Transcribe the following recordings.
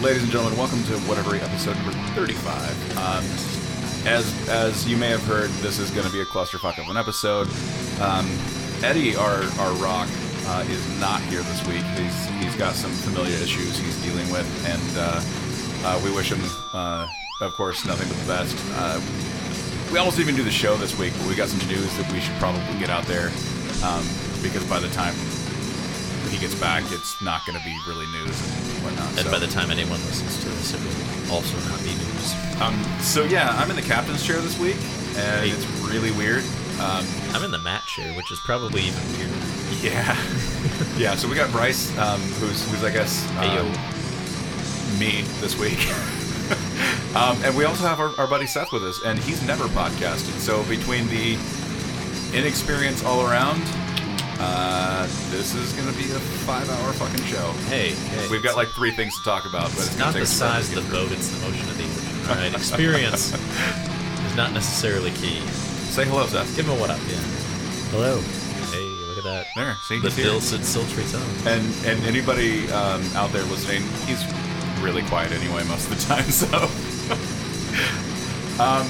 ladies and gentlemen, welcome to whatever episode number 35. Um, as as you may have heard, this is going to be a clusterfuck of an episode. Um, Eddie, our our rock, uh, is not here this week. He's he's got some familiar issues he's dealing with, and uh, uh, we wish him, uh, of course, nothing but the best. Uh, we almost even do the show this week, but we got some news that we should probably get out there um, because by the time he gets back, it's not going to be really news and whatnot. And so. by the time anyone listens to this, it will also not be news. Um, so yeah, I'm in the captain's chair this week, and it's really weird. Um, I'm in the mat chair, which is probably even weirder. yeah, yeah. So we got Bryce, um, who's who's I guess um, me this week, um, and we also have our, our buddy Seth with us, and he's never podcasted. So between the inexperience all around, uh, this is gonna be a five-hour fucking show. Hey, hey. We've got like three things to talk about, but it's, It's not the size of the boat, it's the motion of the ocean. All right, experience is not necessarily key. Say hello, Seth. Give him a what up, yeah. Hello. Hey, look at that. There, see, you. The he's here. dulcet, sultry tone. And and anybody um, out there listening, he's really quiet anyway most of the time. So, um,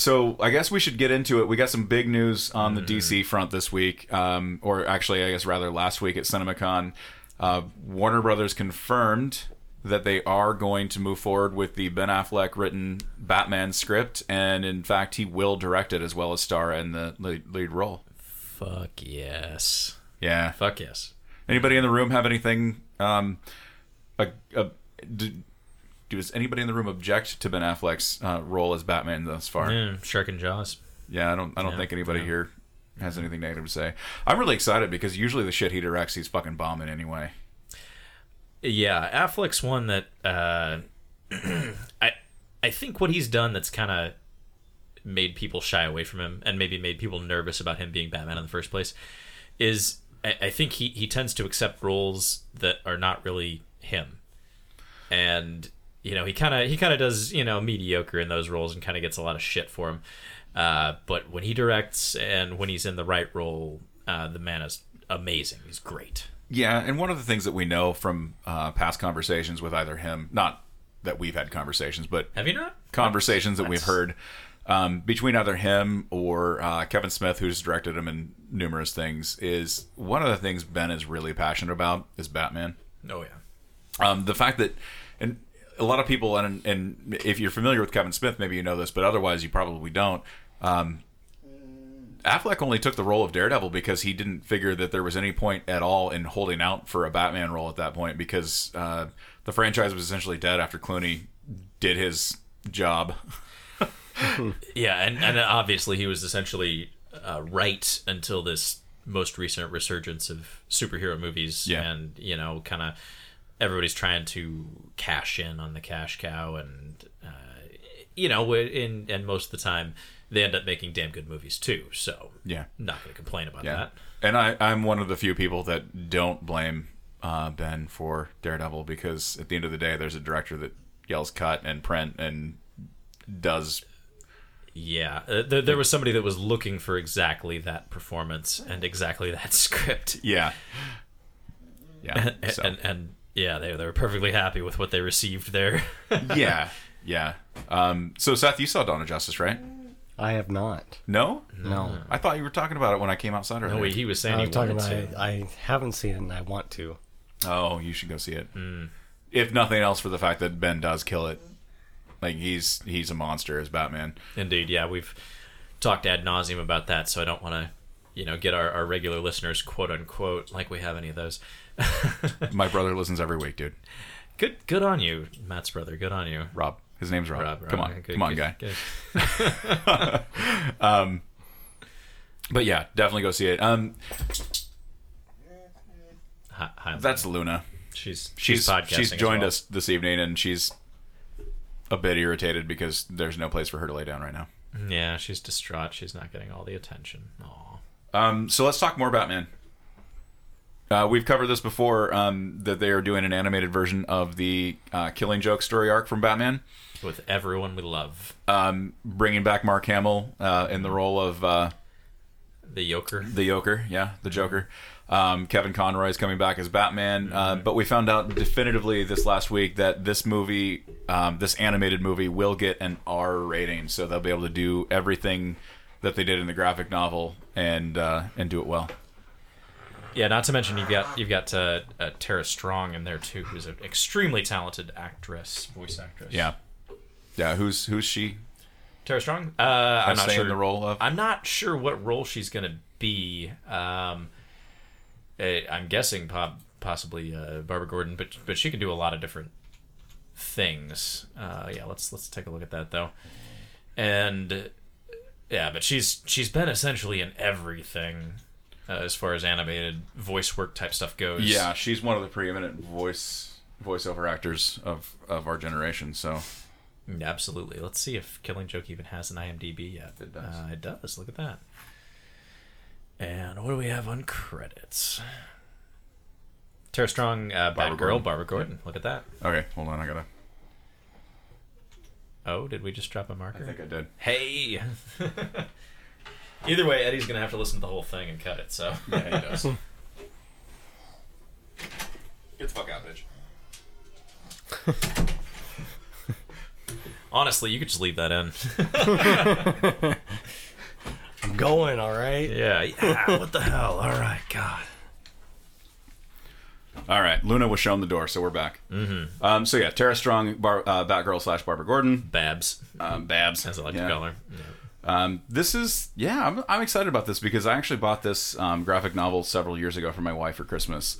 so I guess we should get into it. We got some big news on the DC front this week, um, or actually, I guess rather last week at CinemaCon. Uh, Warner Brothers confirmed that they are going to move forward with the Ben Affleck written Batman script, and in fact, he will direct it as well as star in the lead, role. Fuck yes. Yeah. Fuck yes. Anybody in the room have anything? Um, a, a, does anybody in the room object to Ben Affleck's uh, role as Batman thus far? Yeah, Shark and Jaws. Yeah, I don't. I don't Yeah, think anybody yeah. here has anything negative to say. I'm really excited because usually the shit he directs, he's fucking bombing anyway. Yeah, Affleck's one that uh, I I think what he's done that's kind of made people shy away from him and maybe made people nervous about him being Batman in the first place is I, I think he he tends to accept roles that are not really him, and you know he kind of he kind of does you know mediocre in those roles and kind of gets a lot of shit for him. Uh, but when he directs and when he's in the right role, uh, the man is amazing. He's great. Yeah, and one of the things that we know from uh, past conversations with either him, not that we've had conversations, but Have you not? conversations that we've heard um, between either him or uh, Kevin Smith, who's directed him in numerous things, is one of the things Ben is really passionate about is Batman. Oh yeah. um, the fact that a lot of people and and if you're familiar with Kevin Smith, maybe you know this, but otherwise you probably don't. Um, Affleck only took the role of Daredevil because he didn't figure that there was any point at all in holding out for a Batman role at that point because uh, the franchise was essentially dead after Clooney did his job. Yeah, and, and obviously he was essentially uh, right until this most recent resurgence of superhero movies. Yeah. And, you know, kind of everybody's trying to cash in on the cash cow. And, uh, you know, in, and most of the time they end up making damn good movies too. So, Yeah. not going to complain about Yeah, that. and I, I'm one of the few people that don't blame uh, Ben for Daredevil because at the end of the day, there's a director that yells cut and print and does Yeah, uh, there, there was somebody that was looking for exactly that performance and exactly that script. Yeah. Yeah. And, So, and, and yeah, they, they were perfectly happy with what they received there. yeah. Yeah. Um, so, Seth, you saw Dawn of Justice, right? I have not. No? No. I thought you were talking about it when I came outside earlier. no, way he was saying I he was talking wanted about to. I, I haven't seen it and I want to. Oh, you should go see it. If nothing else, for the fact that Ben does kill it. Like, he's he's a monster as Batman. Indeed, yeah, we've talked ad nauseum about that, so I don't want to, you know, get our, our regular listeners quote unquote like we have any of those. My brother listens every week, dude. good, good on you, Matt's brother. Good on you, Rob. His name's Rob. Rob. Rob. Come on. Good, Come on, good, guy. good. But yeah, definitely go see it. Um, Hi, hi, that's Luna. she's She's she's podcasting. she's joined well. us this evening, and she's a bit irritated because there's no place for her to lay down right now. Yeah, she's distraught. She's not getting all the attention. Aw. Um, so let's talk more about Batman. Uh, we've covered this before um, that they are doing an animated version of the uh, Killing Joke story arc from Batman, With everyone we love, um, bringing back Mark Hamill uh, in the role of uh, the Joker. the Joker. Yeah, the Joker. Um, Kevin Conroy is coming back as Batman, uh, but we found out definitively this last week that this movie, um, this animated movie, will get an R rating, so they'll be able to do everything that they did in the graphic novel and uh, and do it well. Yeah, not to mention you've got you've got uh, uh, Tara Strong in there too, who's an extremely talented actress, voice actress. Yeah, yeah. Who's who's she? Tara Strong. Uh, I'm not sure the role of? I'm not sure what role she's gonna be. Um, eh, I'm guessing po- possibly uh, Barbara Gordon, but but she can do a lot of different things. Uh, yeah, let's let's take a look at that though. And yeah, but she's she's been essentially in everything uh, as far as animated voice work type stuff goes. Yeah, she's one of the preeminent voice voiceover actors of of our generation. So Absolutely. Let's see if Killing Joke even has an IMDb yet. It does. Uh, it does. Look at that. And what do we have on credits? Tara Strong, uh, Barbara Batgirl, Gordon. Barbara Gordon. Look at that. okay, hold on, I gotta. Oh, did we just drop a marker? I think I did. Hey. Either way, Eddie's gonna have to listen to the whole thing and cut it. So Yeah, he does. Get the fuck out, bitch. honestly, you could just leave that in. I'm going, all right? yeah. Yeah. What the hell? All right. God. All right, Luna was shown the door, so we're back. Mm-hmm. Um, so yeah, Tara Strong, Bar, uh, Batgirl slash Barbara Gordon, Babs, um, Babs, as I like yeah. to call her. Yeah. Um, this is yeah, I'm, I'm excited about this because I actually bought this um, graphic novel several years ago for my wife for Christmas,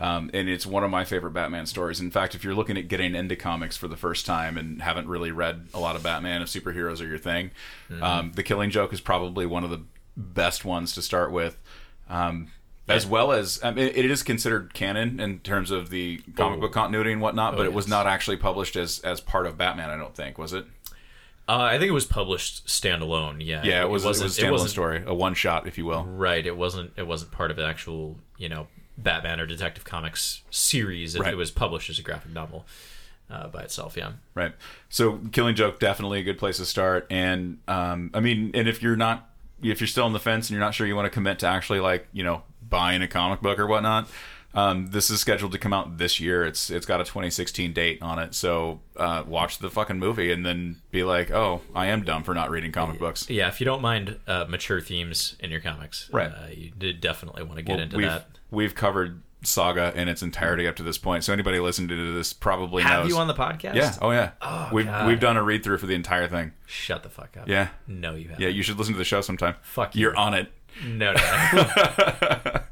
um, and it's one of my favorite Batman stories. In fact, if you're looking at getting into comics for the first time and haven't really read a lot of Batman, if superheroes are your thing, um, The Killing Joke is probably one of the best ones to start with. Um, as well as I mean, it is considered canon in terms of the comic Oh. book continuity and whatnot, but it was not actually published as as part of Batman. I don't think was it. Uh, I think it was published standalone. Yeah. Yeah, it was, it wasn't- was a standalone story, a one shot, if you will. Right. It wasn't. It wasn't part of an actual, you know, Batman or Detective Comics series. It, Right. it was published as a graphic novel uh, by itself. Yeah. Right. So Killing Joke definitely a good place to start. And um, I mean, and if you're not, if you're still on the fence and you're not sure you want to commit to actually like you know buying a comic book or whatnot, um, this is scheduled to come out this year. It's it's got a 2016 date on it. So uh, watch the fucking movie and then be like, oh, I am dumb for not reading comic books. Yeah. If you don't mind uh, mature themes in your comics, Right. Uh, you did definitely want to get Well, into we've, that. We've covered Saga in its entirety up to this point. So anybody listening to this probably Have knows. you on the podcast? yeah. Oh yeah. Oh, we've God. we've done a read through for the entire thing. Shut the fuck up. Yeah. No, you haven't. Yeah. You should listen to the show sometime. Fuck you. You're on it. No, no.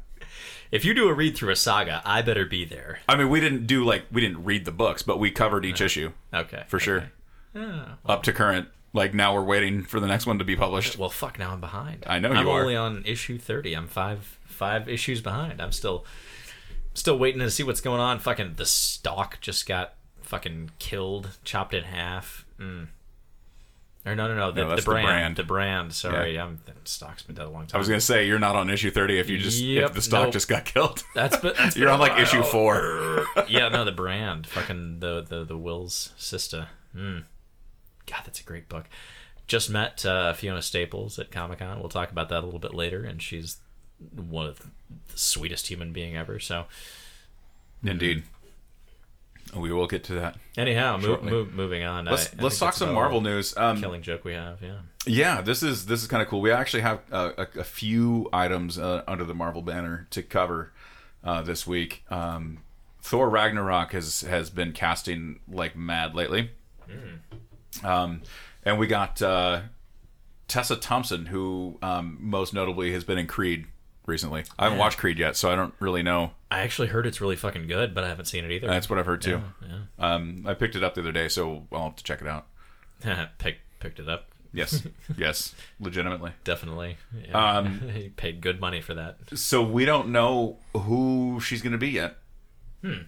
if you do a read through a saga, I better be there. I mean, we didn't do like we didn't read the books, but we covered each issue Okay. for sure, okay. Up to current. Like now, we're waiting for the next one to be published. Well, fuck. Now I'm behind. I know I'm you are. only on issue thirty. I'm five five issues behind. I'm still still waiting to see what's going on. Fucking the stock just got fucking killed, chopped in half. Mm. Or no, no, no. The, No, the the brand. brand. The brand. Sorry, I'm the stock's been dead a long time. I was gonna say you're not on issue thirty if you just Yep, if the stock nope. just got killed. That's but that's you're been on like issue four. yeah, no, the brand, fucking the the the Will's sister. Mm. God, that's a great book. Just met uh, Fiona Staples at Comic Con. We'll talk about that a little bit later, and she's one of the sweetest human being ever. So, Indeed. We will get to that. anyhow, mo- Shortly. mo- moving on. Let's I let's talk some Marvel news. Um, Killing joke we have, yeah. Yeah, this is this is kind of cool. We actually have uh, a, a few items uh, under the Marvel banner to cover uh, this week. Um, Thor Ragnarok has has been casting like mad lately, um, and we got uh, Tessa Thompson, who um, most notably has been in Creed recently. I haven't Yeah. watched Creed yet, so I don't really know. I actually heard it's really fucking good, but I haven't seen it either. That's what I've heard too. yeah. Um, I picked it up the other day, so I'll have to check it out. Pick, picked it up. Yes, yes, legitimately. Definitely. Yeah. Um, he paid good money for that. So we don't know who she's going to be yet. Hmm.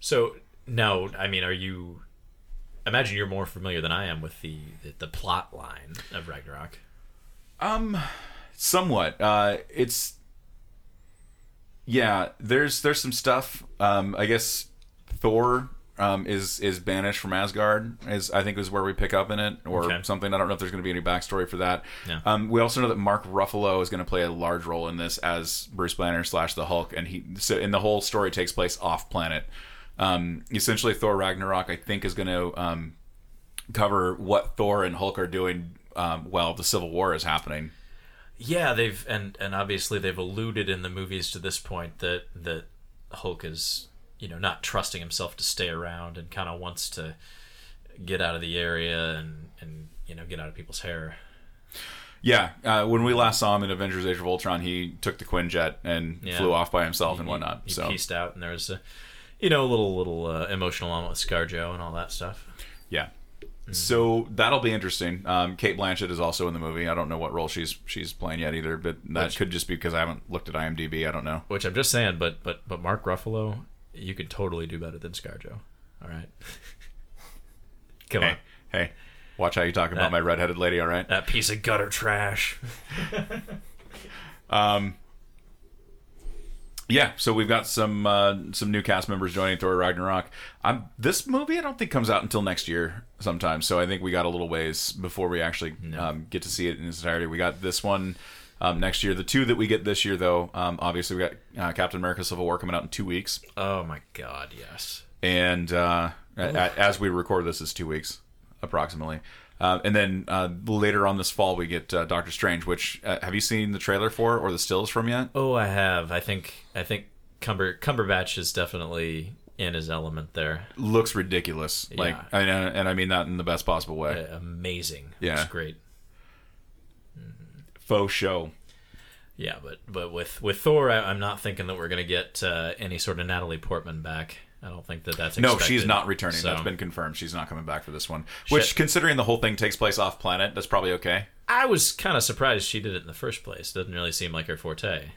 So no, I mean, are you? Imagine you're more familiar than I am with the the, the plot line of Ragnarok. Um, somewhat. Uh, it's yeah, there's there's some stuff. Um, I guess Thor um, is is banished from Asgard. Is I think is where we pick up in it or Okay. something. I don't know if there's going to be any backstory for that. Yeah. Um, we also know that Mark Ruffalo is going to play a large role in this as Bruce Banner slash the Hulk, and he so and the whole story takes place off planet. Um, essentially, Thor Ragnarok I think is going to um, cover what Thor and Hulk are doing um, while the Civil War is happening. Yeah, they've and and obviously they've alluded in the movies to this point that that Hulk is you know not trusting himself to stay around and kind of wants to get out of the area and and you know get out of people's hair. Yeah, uh, when we last saw him in Avengers: Age of Ultron, he took the Quinjet and Yeah. flew off by himself and whatnot. He, so pieced out, and there was a you know a little little uh, emotional moment with ScarJo and all that stuff. yeah. So that'll be interesting. Um, Cate Blanchett is also in the movie. I don't know what role she's she's playing yet either, but that Which- could just be because I haven't looked at IMDb. I don't know. Which I'm just saying, but but but Mark Ruffalo, you could totally do better than ScarJo. All right, come on. Hey, hey, watch how you talk about That- my redheaded lady. All right. That piece of gutter trash. Um, yeah, so we've got some uh, some new cast members joining Thor Ragnarok. Um, this movie I don't think comes out until next year sometime, so I think we got a little ways before we actually um, get to see it in its entirety. We got this one um, next year. The two that we get this year, though, um, obviously we got uh, Captain America: Civil War coming out in two weeks, Oh my god, yes. and uh, as we record this, is two weeks approximately. Uh, and then uh, later on this fall, we get uh, Doctor Strange. Which uh, have you seen the trailer for or the stills from yet? Oh, I have. I think I think Cumber Cumberbatch is definitely in his element there. looks ridiculous. Like, Yeah. I know, and I mean that in the best possible way. Amazing. Yeah. It's great. Faux show. Yeah, but but with with Thor, I, I'm not thinking that we're gonna get uh, any sort of Natalie Portman back. I don't think that that's No, she's not returning. So, That's been confirmed. She's not coming back for this one. Which, considering the whole thing takes place off planet, that's probably okay. I was kind of surprised she did it in the first place. Doesn't really seem like her forte.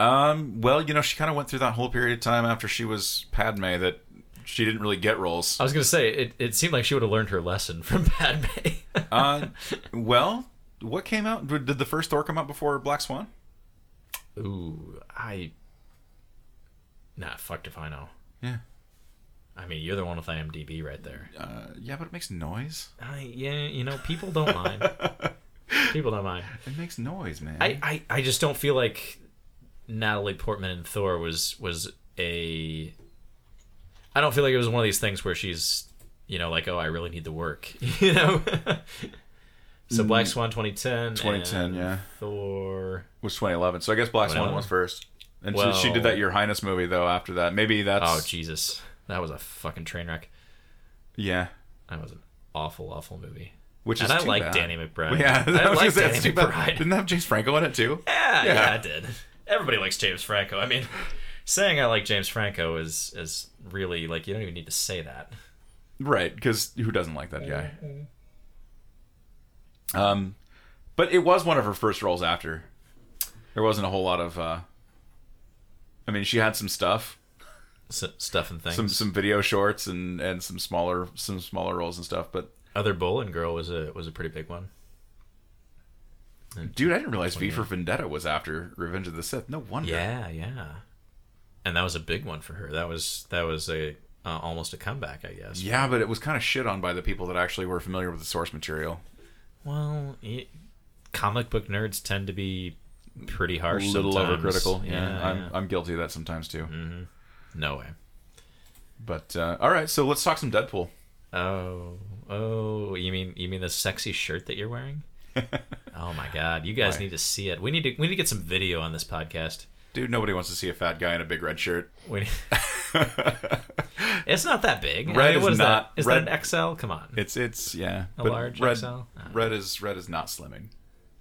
Um, well, you know, she kind of went through that whole period of time after she was Padme that she didn't really get roles. I was gonna say it. It seemed like she would have learned her lesson from Padme. uh, well, what came out? Did the first Thor come out before Black Swan? Ooh, I. Nah, fucked if I know. Yeah. I mean, you're the one with IMDb right there. Uh, yeah, but it makes noise. I, yeah, you know, people don't mind. people don't mind. It makes noise, man. I, I, I just don't feel like Natalie Portman in Thor was was a. I don't feel like it was one of these things where she's, you know, like, oh, I really need the work, you know. so Black Swan 2010. 2010, and yeah. Thor. was 2011. So I guess Black Swan was first. And Well- she, she did that Your Highness movie though. After that, maybe that's Oh Jesus, that was a fucking train wreck. yeah. That was an awful, awful movie. Which is I like bad. Danny McBride. Yeah, I like Danny too bad. McBride. Didn't that have James Franco in it too? Yeah, Yeah. yeah, I did. Everybody likes James Franco. I mean, saying I like James Franco is is really like you don't even need to say that. Right, because who doesn't like that guy? Um, but it was one of her first roles after. There wasn't a whole lot of. uh I mean, she had some stuff, S- stuff and things. some some video shorts, and and some smaller some smaller roles and stuff. But Other Boleyn Girl was a was a pretty big one. dude, I didn't realize V for Vendetta was after Revenge of the Sith. No wonder. Yeah, yeah. And that was a big one for her. That was that was a uh, almost a comeback, I guess. Yeah, but it was kind of shit on by the people that actually were familiar with the source material. Well, y comic book nerds tend to be pretty A harsh. little sometimes. overcritical. Yeah, Yeah, I'm yeah. I'm guilty of that sometimes too. No way. But uh, all right, so let's talk some Deadpool. Oh, oh, you mean you mean the sexy shirt that you're wearing? oh my god, you guys Why? need to see it. We need to we need to get some video on this podcast. Dude, nobody wants to see a fat guy in a big red shirt. We it's not that big. Red I mean, is is not- that? Is red- that an XL? Come on. It's it's yeah, A but large red, XL? Oh. Red is red is not slimming,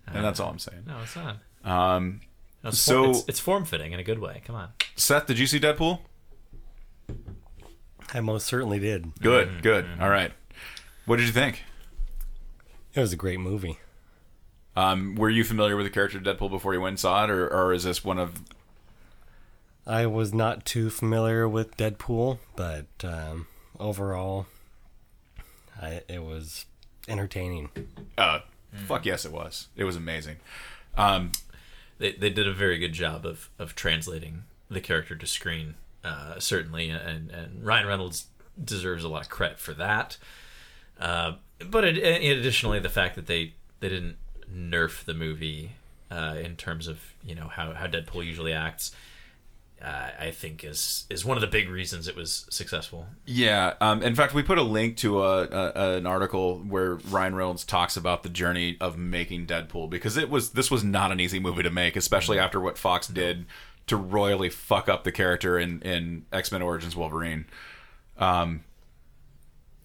and that's all I'm saying. no, it's not. Um, No, it's So- form, it's, it's form fitting in a good way. Come on. Seth, did you see Deadpool? I most certainly did. Good, Mm-hmm. good. All right. What did you think? It was a great movie. Um, were you familiar with the character Deadpool before you went and saw it, or, or is this one of? I was not too familiar with Deadpool, but um, overall, I, it was entertaining. Uh, Mm-hmm. Fuck yes, it was. It was amazing. Um, They, they did a very good job of, of translating the character to screen, uh, certainly, and and Ryan Reynolds deserves a lot of credit for that. Uh, but it, it, additionally, the fact that they they didn't nerf the movie uh, in terms of you know how how Deadpool usually acts. Uh, I think is is one of the big reasons it was successful. Yeah. Um, in fact, we put a link to a, a, an article where Ryan Reynolds talks about the journey of making Deadpool because it was this was not an easy movie to make, especially after what Fox did to royally fuck up the character in in X Men Origins Wolverine. Um,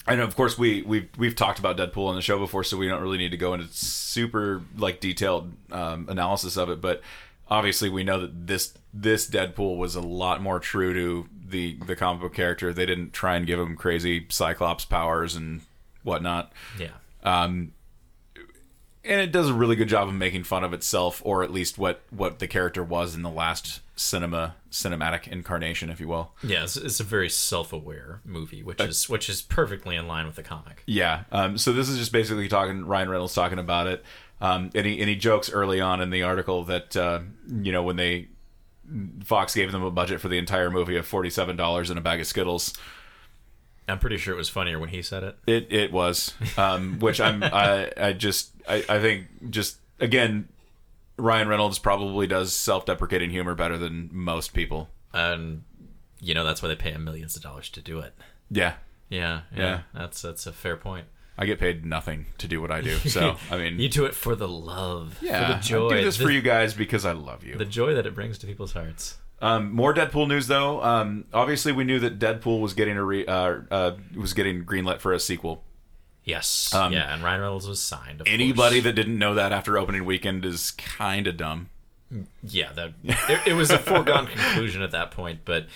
and of course we we've we've talked about Deadpool on the show before, so we don't really need to go into super like detailed um, analysis of it. But obviously, we know that this this Deadpool was a lot more true to the the comic book character. They didn't try and give him crazy Cyclops powers and whatnot. Yeah. Um, and it does a really good job of making fun of itself, or at least what what the character was in the last cinema cinematic incarnation, if you will. Yeah, it's, it's a very self-aware movie, which is which is perfectly in line with the comic. Yeah. Um, so this is just basically talking Ryan Reynolds talking about it. Um, and he and he jokes early on in the article that uh, you know when they Fox gave them a budget for the entire movie of forty seven dollars and a bag of Skittles. I'm pretty sure it was funnier when he said it. It it was, um, which I'm I I just I, I think just again, Ryan Reynolds probably does self deprecating humor better than most people. And you know that's why they pay him millions of dollars to do it. Yeah, Yeah, yeah, Yeah. that's that's a fair point. I get paid nothing to do what I do, so I mean, You do it for the love, yeah, for the joy, I do this the, for you guys because I love you. the joy that it brings to people's hearts. Um, more Deadpool news though. Um, obviously, we knew that Deadpool was getting a re- uh, uh, was getting greenlit for a sequel. Yes, Um, yeah, and Ryan Reynolds was signed. Anybody course. that didn't know that after opening weekend is kind of dumb. yeah, that it, it was a foregone conclusion at that point. But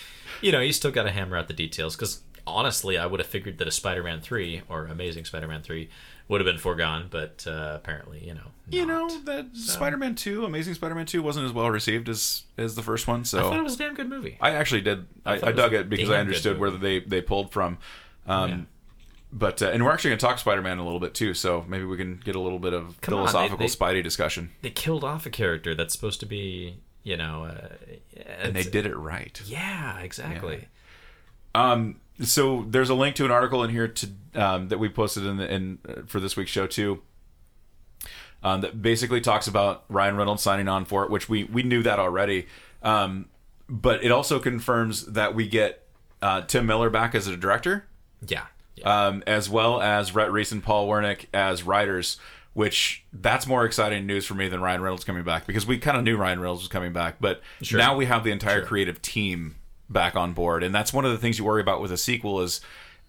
you know, you still got to hammer out the details because honestly, I would have figured that a Spider-Man three or Amazing Spider-Man three would have been foregone, but uh, apparently, you know, You know that Spider-Man Two, Amazing Spider-Man Two, wasn't as well received as as the first one. I thought it was a damn good movie. I actually did. I, thought I, dug it because I understood where they they pulled from. Um, Yeah. But uh, and we're actually going to talk Spider-Man a little bit too, so maybe we can get a little bit of Come on, they- philosophical they- Spidey discussion. They killed off a character that's supposed to be, you know, uh, And they did it right. Yeah, exactly. Um, so there's a link to an article in here to um, that we posted in, the, in uh, for this week's show too. Um, that basically talks about Ryan Reynolds signing on for it, which we we knew that already. Um, but it also confirms that we get uh, Tim Miller back as a director, Yeah. yeah. um, as well as Rhett Reese and Paul Wernick as writers. Which that's more exciting news for me than Ryan Reynolds coming back because we kind of knew Ryan Reynolds was coming back, but Sure. now we have the entire creative team back on board, and that's one of the things you worry about with a sequel is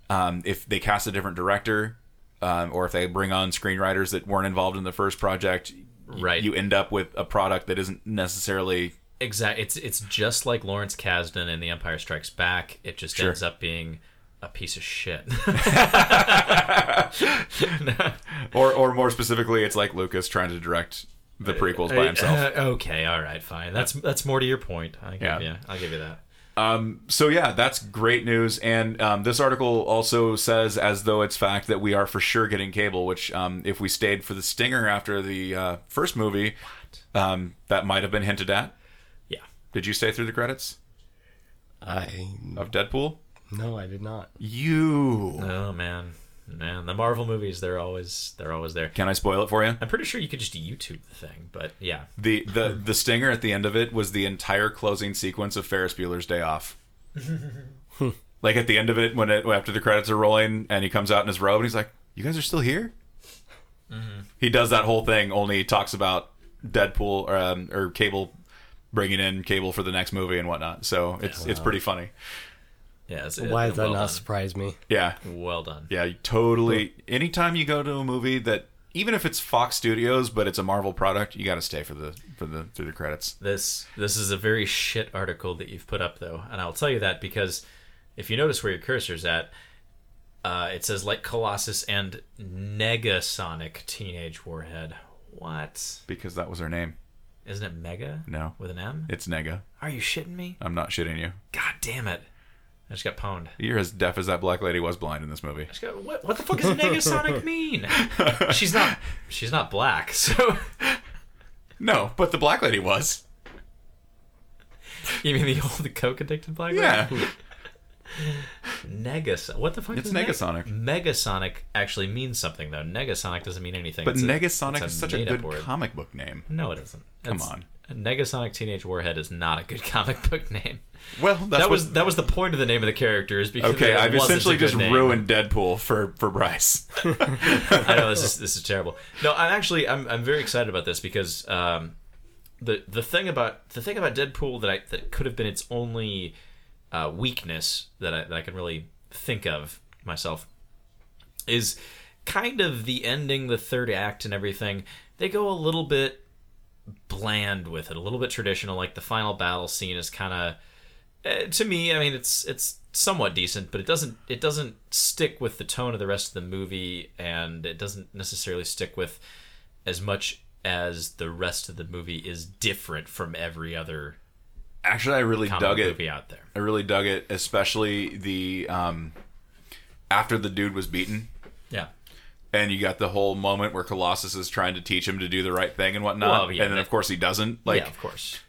um, if they cast a different director um, or if they bring on screenwriters that weren't involved in the first project. Right. you end up with a product that isn't necessarily Exact. It's it's just like Lawrence Kasdan in The Empire Strikes Back. It just Sure. ends up being a piece of shit. or or more specifically, it's like Lucas trying to direct the prequels by himself. Uh, okay, all right, fine. That's that's more to your point. I give Yeah. you. I'll give you that. Um, so yeah, that's great news. And um, this article also says, as though it's fact, that we are for sure getting cable. Which, um, if we stayed for the stinger after the uh, first movie, um, that might have been hinted at. Yeah. Did you stay through the credits I of Deadpool? no, I did not. You. Oh man, man. The Marvel movies, they're always they're always there. Can I spoil it for you? I'm pretty sure you could just YouTube the thing, but yeah. The the the stinger at the end of it was the entire closing sequence of Ferris Bueller's Day Off. like at the end of it, when it after the credits are rolling, and he comes out in his robe, and he's like, "You guys are still here." He does that whole thing. Only he talks about Deadpool or, um, or Cable bringing in Cable for the next movie and whatnot. So it's it's pretty funny. Yeah. It's, Why does that well not done. surprise me? Yeah, Well done. yeah, totally. Anytime you go to a movie that, even if it's Fox Studios, but it's a Marvel product, you got to stay for the for the through the credits. This this is a very shit article that you've put up though, and I'll tell you that because if you notice where your cursor's at, uh, it says like Colossus and Negasonic Teenage Warhead. What? Because that was her name. Isn't it Mega? No. With an M? It's Nega. Are you shitting me? I'm not shitting you. God damn it! I just got pwned. You're as deaf as that black lady was blind in this movie. I just got, what, what the fuck does Negasonic mean? she's not she's not black, so No, but the black lady was. You mean the old coke addicted black lady? Yeah. guy? Negas. What the fuck? It's Neg- Negasonic. Megasonic actually means something though. Negasonic doesn't mean anything. But It's a- Negasonic it's is such a good word. comic book name. No, it isn't. Come It's- on. Negasonic Teenage Warhead is not a good comic book name. Well, that's that was that was the point of the name of the character is because Okay, I've essentially just name. ruined Deadpool for for Bryce. I know this is this is terrible. No, I'm actually I'm I'm very excited about this because um, the the thing about the thing about Deadpool that I that could have been its only uh, weakness that I that I can really think of myself is kind of the ending, the third act, and everything. They go a little bit bland with it, a little bit traditional. Like the final battle scene is kind of uh, to me, I mean, it's it's somewhat decent, but it doesn't it doesn't stick with the tone of the rest of the movie, and it doesn't necessarily stick with as much as the rest of the movie is different from every other Actually, I really dug it. movie out there. I really dug it, especially the um, after the dude was beaten, Yeah, and you got the whole moment where Colossus is trying to teach him to do the right thing and whatnot, Well, yeah, and then of course he doesn't. Like yeah, of course.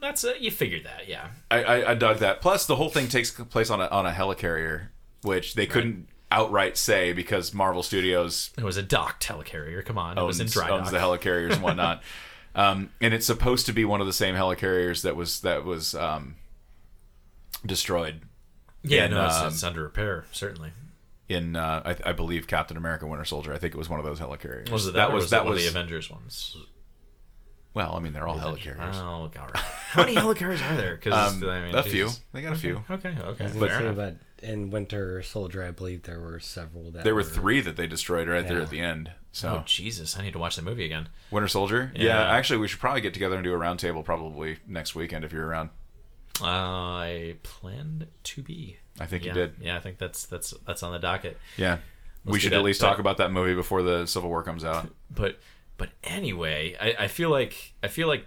That's uh, you figured that, yeah. I, I, I dug that. Plus, the whole thing takes place on a on a helicarrier, which they couldn't outright say because Marvel Studios It was a docked helicarrier. Come on, it was in dry dock. owns the helicarriers and whatnot. um, and it's supposed to be one of the same helicarriers that was that was um, destroyed yeah, and, no, it's, um, it's under repair, certainly. in uh, I, I believe Captain America: Winter Soldier. I think it was one of those helicarriers. Was it that, that was was that was the Avengers ones? Well. I mean, they're all helicarriers. Oh, all right. How many helicarriers are there? Because Um, I mean, a few. They got a few. Okay, okay. I was fair gonna say, enough. but in Winter Soldier, I believe there were several that There were three that they destroyed right there at the end. So Oh Jesus! I need to watch the movie again. Winter Soldier. Yeah. Yeah. actually, we should probably get together and do a roundtable probably next weekend if you're around. Uh, I planned to be. I think yeah. you did. Yeah, I think that's that's that's on the docket. Yeah. we should that, at least but- talk about that movie before the Civil War comes out. But but anyway, I, I feel like I feel like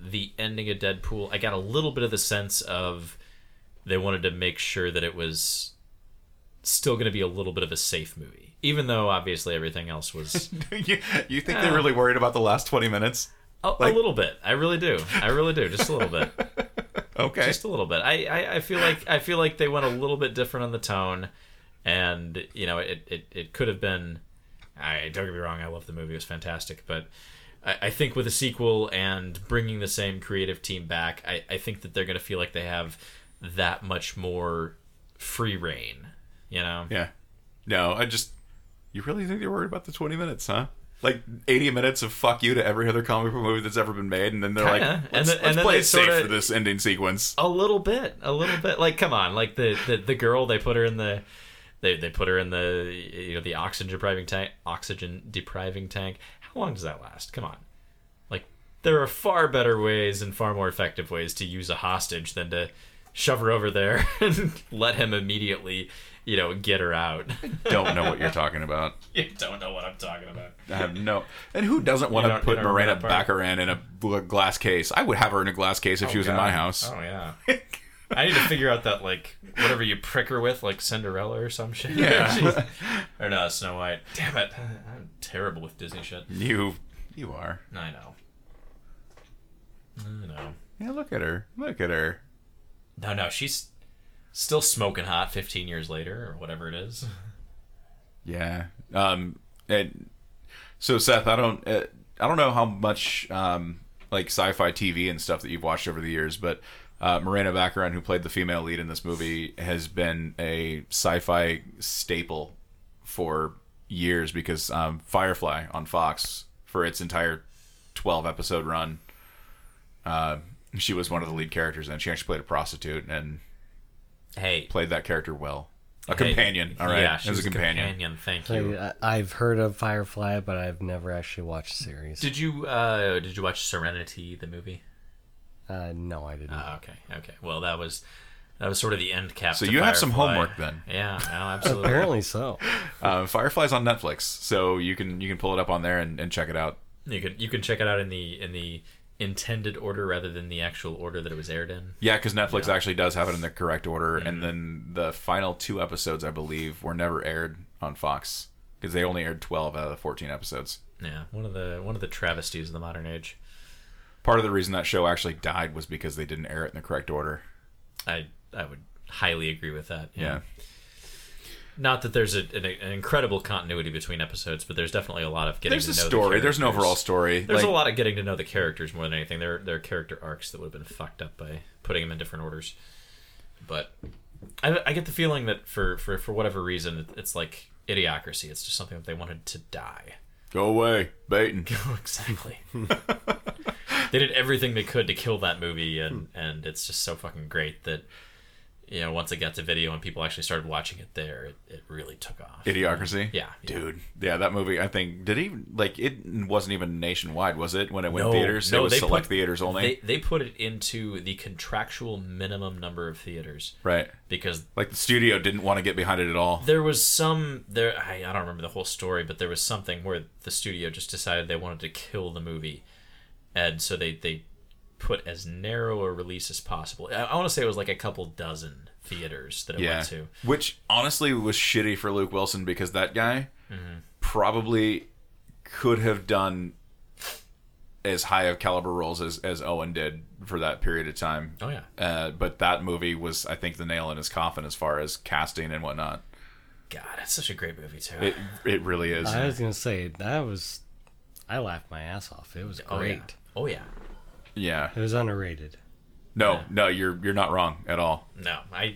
the ending of Deadpool. I got a little bit of the sense of they wanted to make sure that it was still going to be a little bit of a safe movie, even though obviously everything else was you, you think Yeah. they're really worried about the last 20 minutes? a, Like- a little bit. I really do. I really do. Just a little bit. Okay. just a little bit. I, I, I feel like I feel like they went a little bit different on the tone, and you know it, it, it could have been. I don't get me wrong. I love the movie; it was fantastic. But I, I think with a sequel and bringing the same creative team back, I, I think that they're going to feel like they have that much more free reign. You know? yeah. No, I just. You really think they're worried about the 20 minutes, huh? Like 80 minutes of fuck you to every other comic book movie that's ever been made, and then they're Kinda. like, And let's, then- let's then play it safe for this ending sequence. A little bit, a little bit. Like, come on, like the the, the girl they put her in the. They, they put her in the you know the oxygen depriving tank oxygen depriving tank. How long does that last? Come on, like there are far better ways and far more effective ways to use a hostage than to shove her over there and let him immediately you know get her out. Don't know what you're talking about. you don't know what I'm talking about. I have no. And who doesn't want to put you don't remember Morena that part? Baccarin in a glass case? I would have her in a glass case if oh, she was in my house. Oh yeah. I need to figure out that like whatever you prick her with, like Cinderella or some shit. Yeah. Or no, Snow White. Damn it, I'm terrible with Disney shit. You, you are. I know. I know. Yeah, look at her. Look at her. No, no, she's still smoking hot 15 years later or whatever it is. Yeah. Um. And so Seth, I don't. Uh, I don't know how much um like sci-fi TV and stuff that you've watched over the years, but uh, Morena Baccarin, who played the female lead in this movie, has been a sci-fi staple for years because um, Firefly on Fox for its entire twelve episode run. Uh, she was one of the lead characters, and she actually played a prostitute and Hey. played that character well. A hey, companion, all right, Yeah, as she's a companion. Thank you. I- I've heard of Firefly, but I've never actually watched the series. Did you uh did you watch Serenity the movie? Uh, no, I didn't. Oh, okay. Okay. Well, that was that was sort of the end cap. So to you have some homework then. Yeah, no, absolutely. Apparently so. Uh, Firefly's on Netflix, so you can you can pull it up on there and, and check it out. You can you can check it out in the in the intended order rather than the actual order that it was aired in. Yeah, because Netflix actually does have it in the correct order, and then the final two episodes, I believe, were never aired on Fox because they only aired twelve out of the fourteen episodes. Yeah, one of the one of the travesties of the modern age. Part of the reason that show actually died was because they didn't air it in the correct order. I I would highly agree with that. Yeah. Not that there's a, an, an incredible continuity between episodes, but there's definitely a lot of getting There's to a know the character. There's a story. There's an overall story. There's Like, a lot of getting to know the characters more than anything. There, there are character arcs that would have been fucked up by putting them in different orders. But I, I get the feeling that for, for, for whatever reason, it's like idiocracy. It's just something that they wanted to die. Go away, Baton. exactly. they did everything they could to kill that movie, and hmm. and it's just so fucking great that you know once it got to video and people actually started watching it there, it, it really took off. Idiocracy. Yeah, yeah. dude. Yeah, that movie. I think did he like it wasn't even nationwide, was it? When it went No, theaters, it was they select put- theaters only. They they put it into the contractual minimum number of theaters right. because Like the studio didn't want to get behind it at all. there was some there I, I don't remember the whole story but there was something where the studio just decided they wanted to kill the movie and so they they put as narrow a release as possible i, I want to say it was like a couple dozen theaters that it Yeah. went to Which honestly was shitty for Luke Wilson because that guy Mm-hmm. probably could have done as high of caliber roles as, as Owen did for that period of time. oh yeah Uh, but that movie was, I think, the nail in his coffin as far as casting and whatnot. god it's such a great movie too It it really is. I was gonna say that was. I laughed my ass off. It was oh great. yeah oh yeah yeah. It was underrated. No, no, you're you're not wrong at all. no i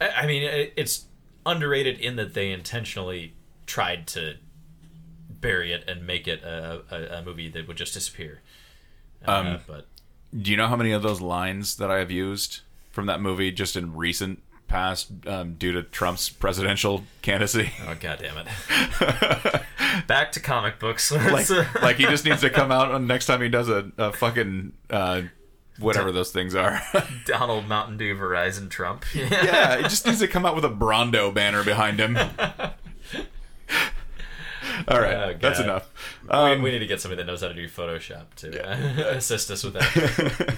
i I mean it's underrated in that they intentionally tried to bury it and make it a, a, a movie that would just disappear uh, Um, but Do you know how many of those lines that I have used from that movie just in recent past um, due to Trump's presidential candidacy? Oh god damn it! Back to comic books. like, like he just needs to come out on next time he does a, a fucking uh, whatever those things are. Donald Mountain Dew Verizon Trump. yeah, he just needs to come out with a Brawndo banner behind him. All right, Oh, that's enough. we, Um, we need to get somebody that knows how to do Photoshop to uh, assist us with that.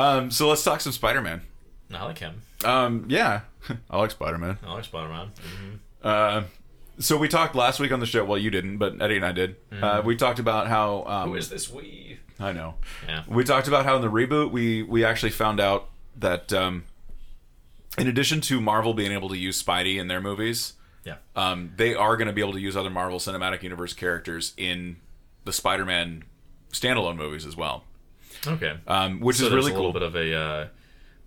um, so let's talk some Spider-Man. I like him. Um, yeah, I like Spider-Man. I like Spider-Man. Uh, so we talked last week on the show. Well, you didn't, but Eddie and I did. Uh, we talked about how. Um, Who is this we? I know. Yeah. We talked about how in the reboot we we actually found out that um, in addition to Marvel being able to use Spidey in their movies, Yeah. um, they are going to be able to use other Marvel Cinematic Universe characters in the Spider-Man standalone movies as well, Okay. um, which so is really a little cool. bit of a uh,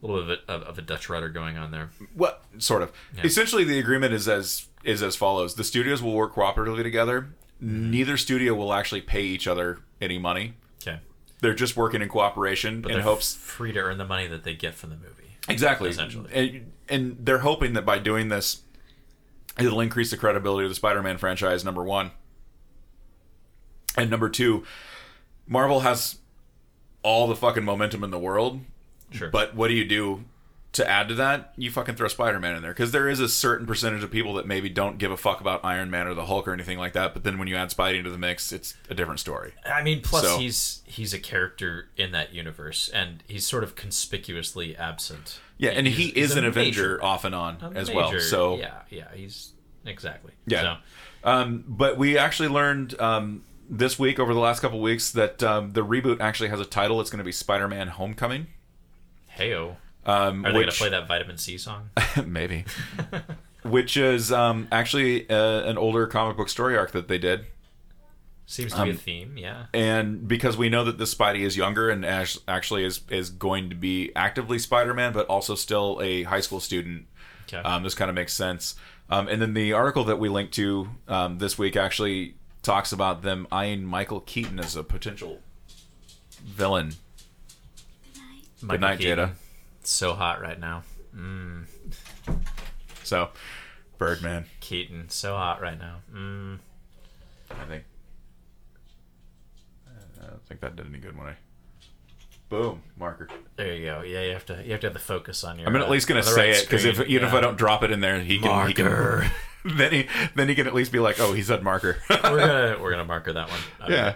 little bit of, of a Dutch rudder going on there. Well, sort of. Essentially, the agreement is as is as follows: the studios will work cooperatively together. Mm-hmm. Neither studio will actually pay each other any money. Okay. They're just working in cooperation But in they're hopes free to earn the money that they get from the movie. Exactly. Essentially. And, and they're hoping that by doing this, it'll increase the credibility of the Spider Man franchise, number one. And number two, Marvel has all the fucking momentum in the world. Sure. But what do you do to add to that? You fucking throw Spider Man in there. Because there is a certain percentage of people that maybe don't give a fuck about Iron Man or the Hulk or anything like that. But then when you add Spidey into the mix, it's a different story. I mean, plus So- he's he's a character in that universe, and he's sort of conspicuously absent. Yeah, and he He's- is he's an a Avenger major- off and on a as well. major- So yeah, yeah, he's exactly. Yeah. So, Um, but we actually learned um, this week, over the last couple weeks, that um, the reboot actually has a title. It's going to be Spider-Man: Homecoming. Heyo, Um, are they gonna play that Vitamin C song? maybe. which is um, actually uh, an older comic book story arc that they did. Seems to be a Um, theme. Yeah. And because we know that the Spidey is younger and ash- actually is is going to be actively Spider-Man, but also still a high school student, Okay. um, this kind of makes sense. Um, and then the article that we linked to um, this week actually talks about them eyeing Michael Keaton as a potential villain. Michael Good night, Keaton. Jada. So hot right now. So, Birdman, Keaton, so hot right now. Mm. I think. I don't think that did any good when I. Boom, marker. There you go. Yeah, you have to you have to have the focus on your. I'm at least gonna on say right it because if even if I don't drop it in there, he can. He Marker. can then he then he can at least be like, oh, he said marker. we're gonna we're gonna marker that one. Don't yeah.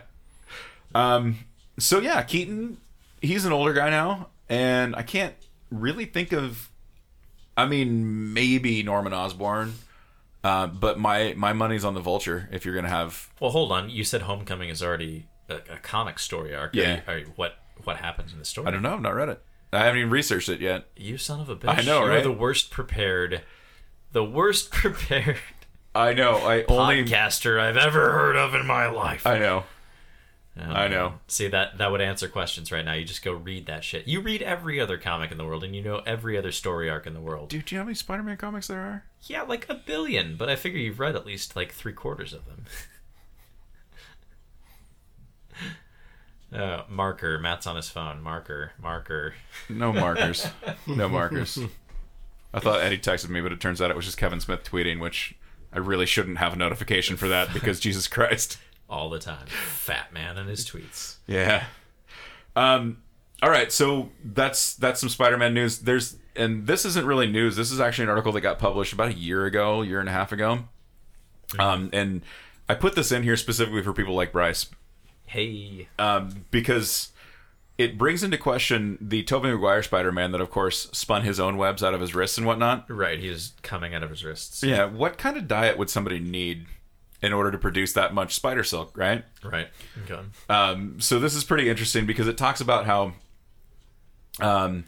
Um. So yeah, Keaton, he's an older guy now, and I can't really think of. I mean, maybe Norman Osborn, uh, but my my money's on the Vulture. If you're gonna have, Well, hold on. You said Homecoming is already a, a comic story arc. Are Yeah. you- Are, you- what what happens in the story. I don't know. I've not read it. I haven't even researched it yet. You son of a bitch! I know, You're right? the worst prepared, the worst prepared I know. I only. podcaster I've ever heard of in my life. I know. Oh, I know. See that that would answer questions right now. You just go read that shit. You read every other comic in the world, and you know every other story arc in the world. Dude, do you know how many Spider-Man comics there are? Yeah, like a billion. But I figure you've read at least like three quarters of them. uh, marker. Matt's on his phone. Marker. Marker. No markers. no markers. I thought Eddie texted me, but it turns out it was just Kevin Smith tweeting, which I really shouldn't have a notification for that because Jesus Christ. All the time. Fat man and his tweets. Yeah. Um. All right. So that's that's some Spider-Man news. There's and this isn't really news. This is actually an article that got published about a year ago, year and a half ago. Um. And I put this in here specifically for people like Bryce, Hey. um, because it brings into question the Tobey Maguire Spider-Man that, of course, spun his own webs out of his wrists and whatnot. Right, he was coming out of his wrists. Yeah. What kind of diet would somebody need in order to produce that much spider silk? Right. Right. Okay. Um, so this is pretty interesting because it talks about how um,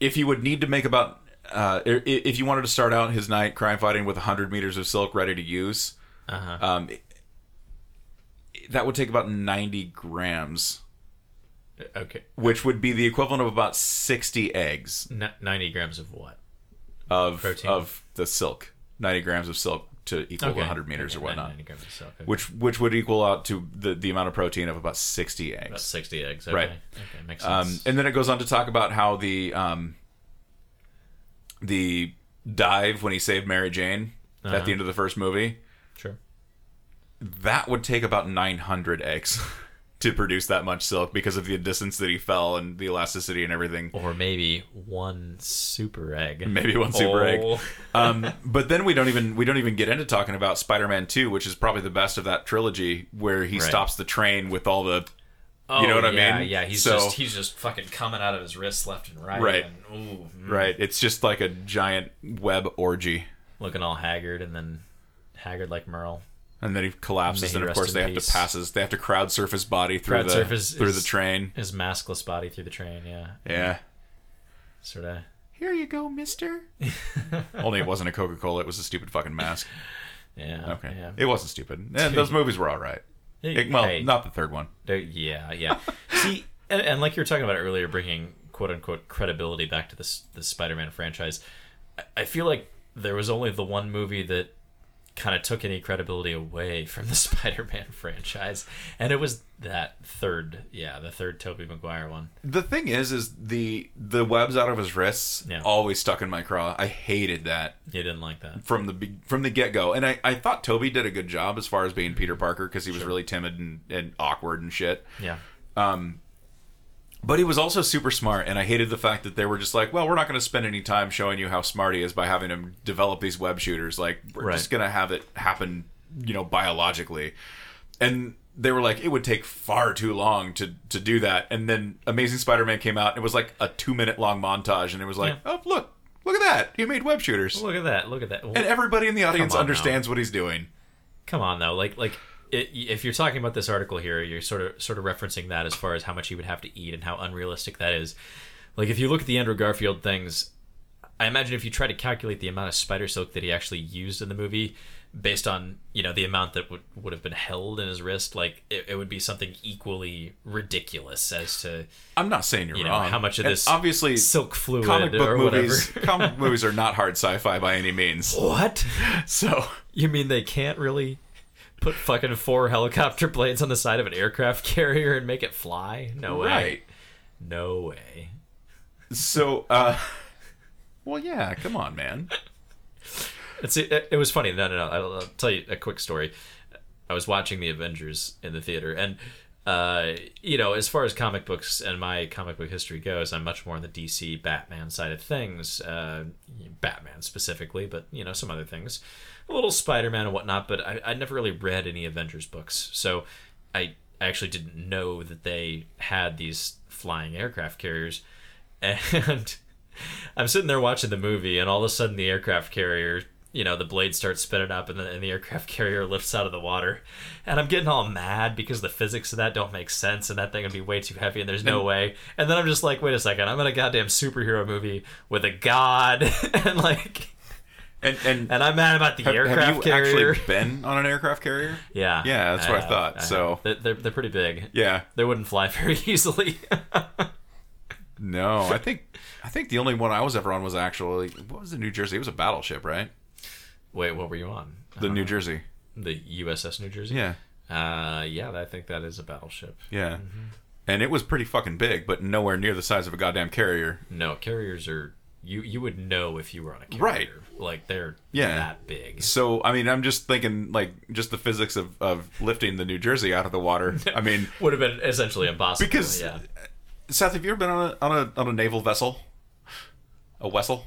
if you would need to make about uh, if you wanted to start out his night crime fighting with 100 meters of silk ready to use, Uh-huh. um, that would take about 90 grams, Okay. which would be the equivalent of about 60 eggs N- 90 grams of what? of Protein. of the silk. 90 grams of silk to equal Okay. 100 meters Okay, or whatnot. 90 grams of. Okay. Which which would equal out to the, the amount of protein of about 60 eggs. About 60 eggs. Okay. Right. Okay, makes Um, sense. and then it goes on to talk about how the um, the dive when he saved Mary Jane at Uh-huh. the end of the first movie sure. that would take about 900 eggs to produce that much silk because of the distance that he fell and the elasticity and everything. Or maybe one super egg. Maybe one super Oh. egg. Um, but then we don't even we don't even get into talking about Spider-Man 2, which is probably the best of that trilogy, where he Right. stops the train with all the Oh, You know what I mean? Yeah, he's So- just he's just fucking coming out of his wrists left and right. Right. And, ooh, mm, right. It's just like a giant web orgy. looking all haggard and then haggard like Merle. And then he collapses, May he and of course they have peace. to pass his, they have to crowd surf his body through Crowd the through is- the train. His maskless body through the train. Yeah. Yeah. Sort of. Here you go, Mister. Only it wasn't a Coca Cola; it was a stupid fucking mask. Yeah. Okay, Yeah. it wasn't stupid. And those movies were all right. It- well, Hey. not the third one. Yeah, yeah. See, and, and like you were talking about earlier, bringing quote unquote credibility back to this the Spider-Man franchise. I, I feel like there was only the one movie that kind of took any credibility away from the Spider-Man franchise, and it was that third, yeah, the third Tobey Maguire one. The thing is, is the the webs out of his wrists Yeah. always stuck in my craw. I hated that You didn't like that, from the from the get go, and I, I thought Tobey did a good job as far as being Peter Parker because he was really timid and, and awkward and shit. yeah. Um, But he was also super smart, and I hated the fact that they were just like, well, we're not going to spend any time showing you how smart he is by having him develop these web shooters. Like, we're Right. just going to have it happen, you know, biologically. And they were like, it would take far too long to, to do that. And then Amazing Spider Man came out, and it was like a two minute long montage, and it was like, Yeah. oh, look, look at that. He made web shooters. Look at that! Look at that! And everybody in the audience on now. understands what he's doing. Come on, though. Like, like it, if you're talking about this article here, you're sort of sort of referencing that as far as how much he would have to eat and how unrealistic that is. Like, if you look at the Andrew Garfield things, I imagine if you try to calculate the amount of spider silk that he actually used in the movie, based on you know the amount that would would have been held in his wrist, like it, it would be something equally ridiculous as to I'm not saying you're you know wrong. how much of And this obviously silk fluid comic book or movies comic movies are not hard sci-fi by any means. what? So You mean they can't really put fucking four helicopter blades on the side of an aircraft carrier and make it fly? No way. right. No way. So, uh, well, yeah, come on, man. It's it, it was funny. No, no, no. I'll, I'll tell you a quick story. I was watching the Avengers in the theater, and uh, you know, as far as comic books and my comic book history goes, I'm much more on the DC Batman side of things. Uh, Batman specifically, but you know, some other things, a little Spider Man and whatnot. But I, I never really read any Avengers books, so I I actually didn't know that they had these flying aircraft carriers, and I'm sitting there watching the movie, and all of a sudden the aircraft carrier you know the blade starts spinning up and the, and the aircraft carrier lifts out of the water. And i'm getting all mad because the physics of that don't make sense and that thing would be way too heavy and there's no way. And then i'm just like wait a second i'm in a goddamn superhero movie with a god. And like And and, and i'm mad about the have, aircraft have you carrier actually been on an aircraft carrier? yeah Yeah, that's what I thought, have. so- they're, they're, they're pretty big Yeah. they wouldn't fly very easily No, I think I think the only one I was ever on was actually what was the New Jersey? It was a battleship, right? wait what were you on The New Jersey. the uss new jersey Yeah. uh yeah i think that is a battleship Yeah. And it was pretty fucking big, but nowhere near the size of a goddamn carrier. No, carriers are you you would know if you were on a carrier. Right. Like they're Yeah. that big. So I mean, I'm just thinking like just the physics of, of lifting the New Jersey out of the water. I mean, Would have been essentially impossible. Because- yeah. Seth, have you ever been on a on a on a naval vessel? A vessel?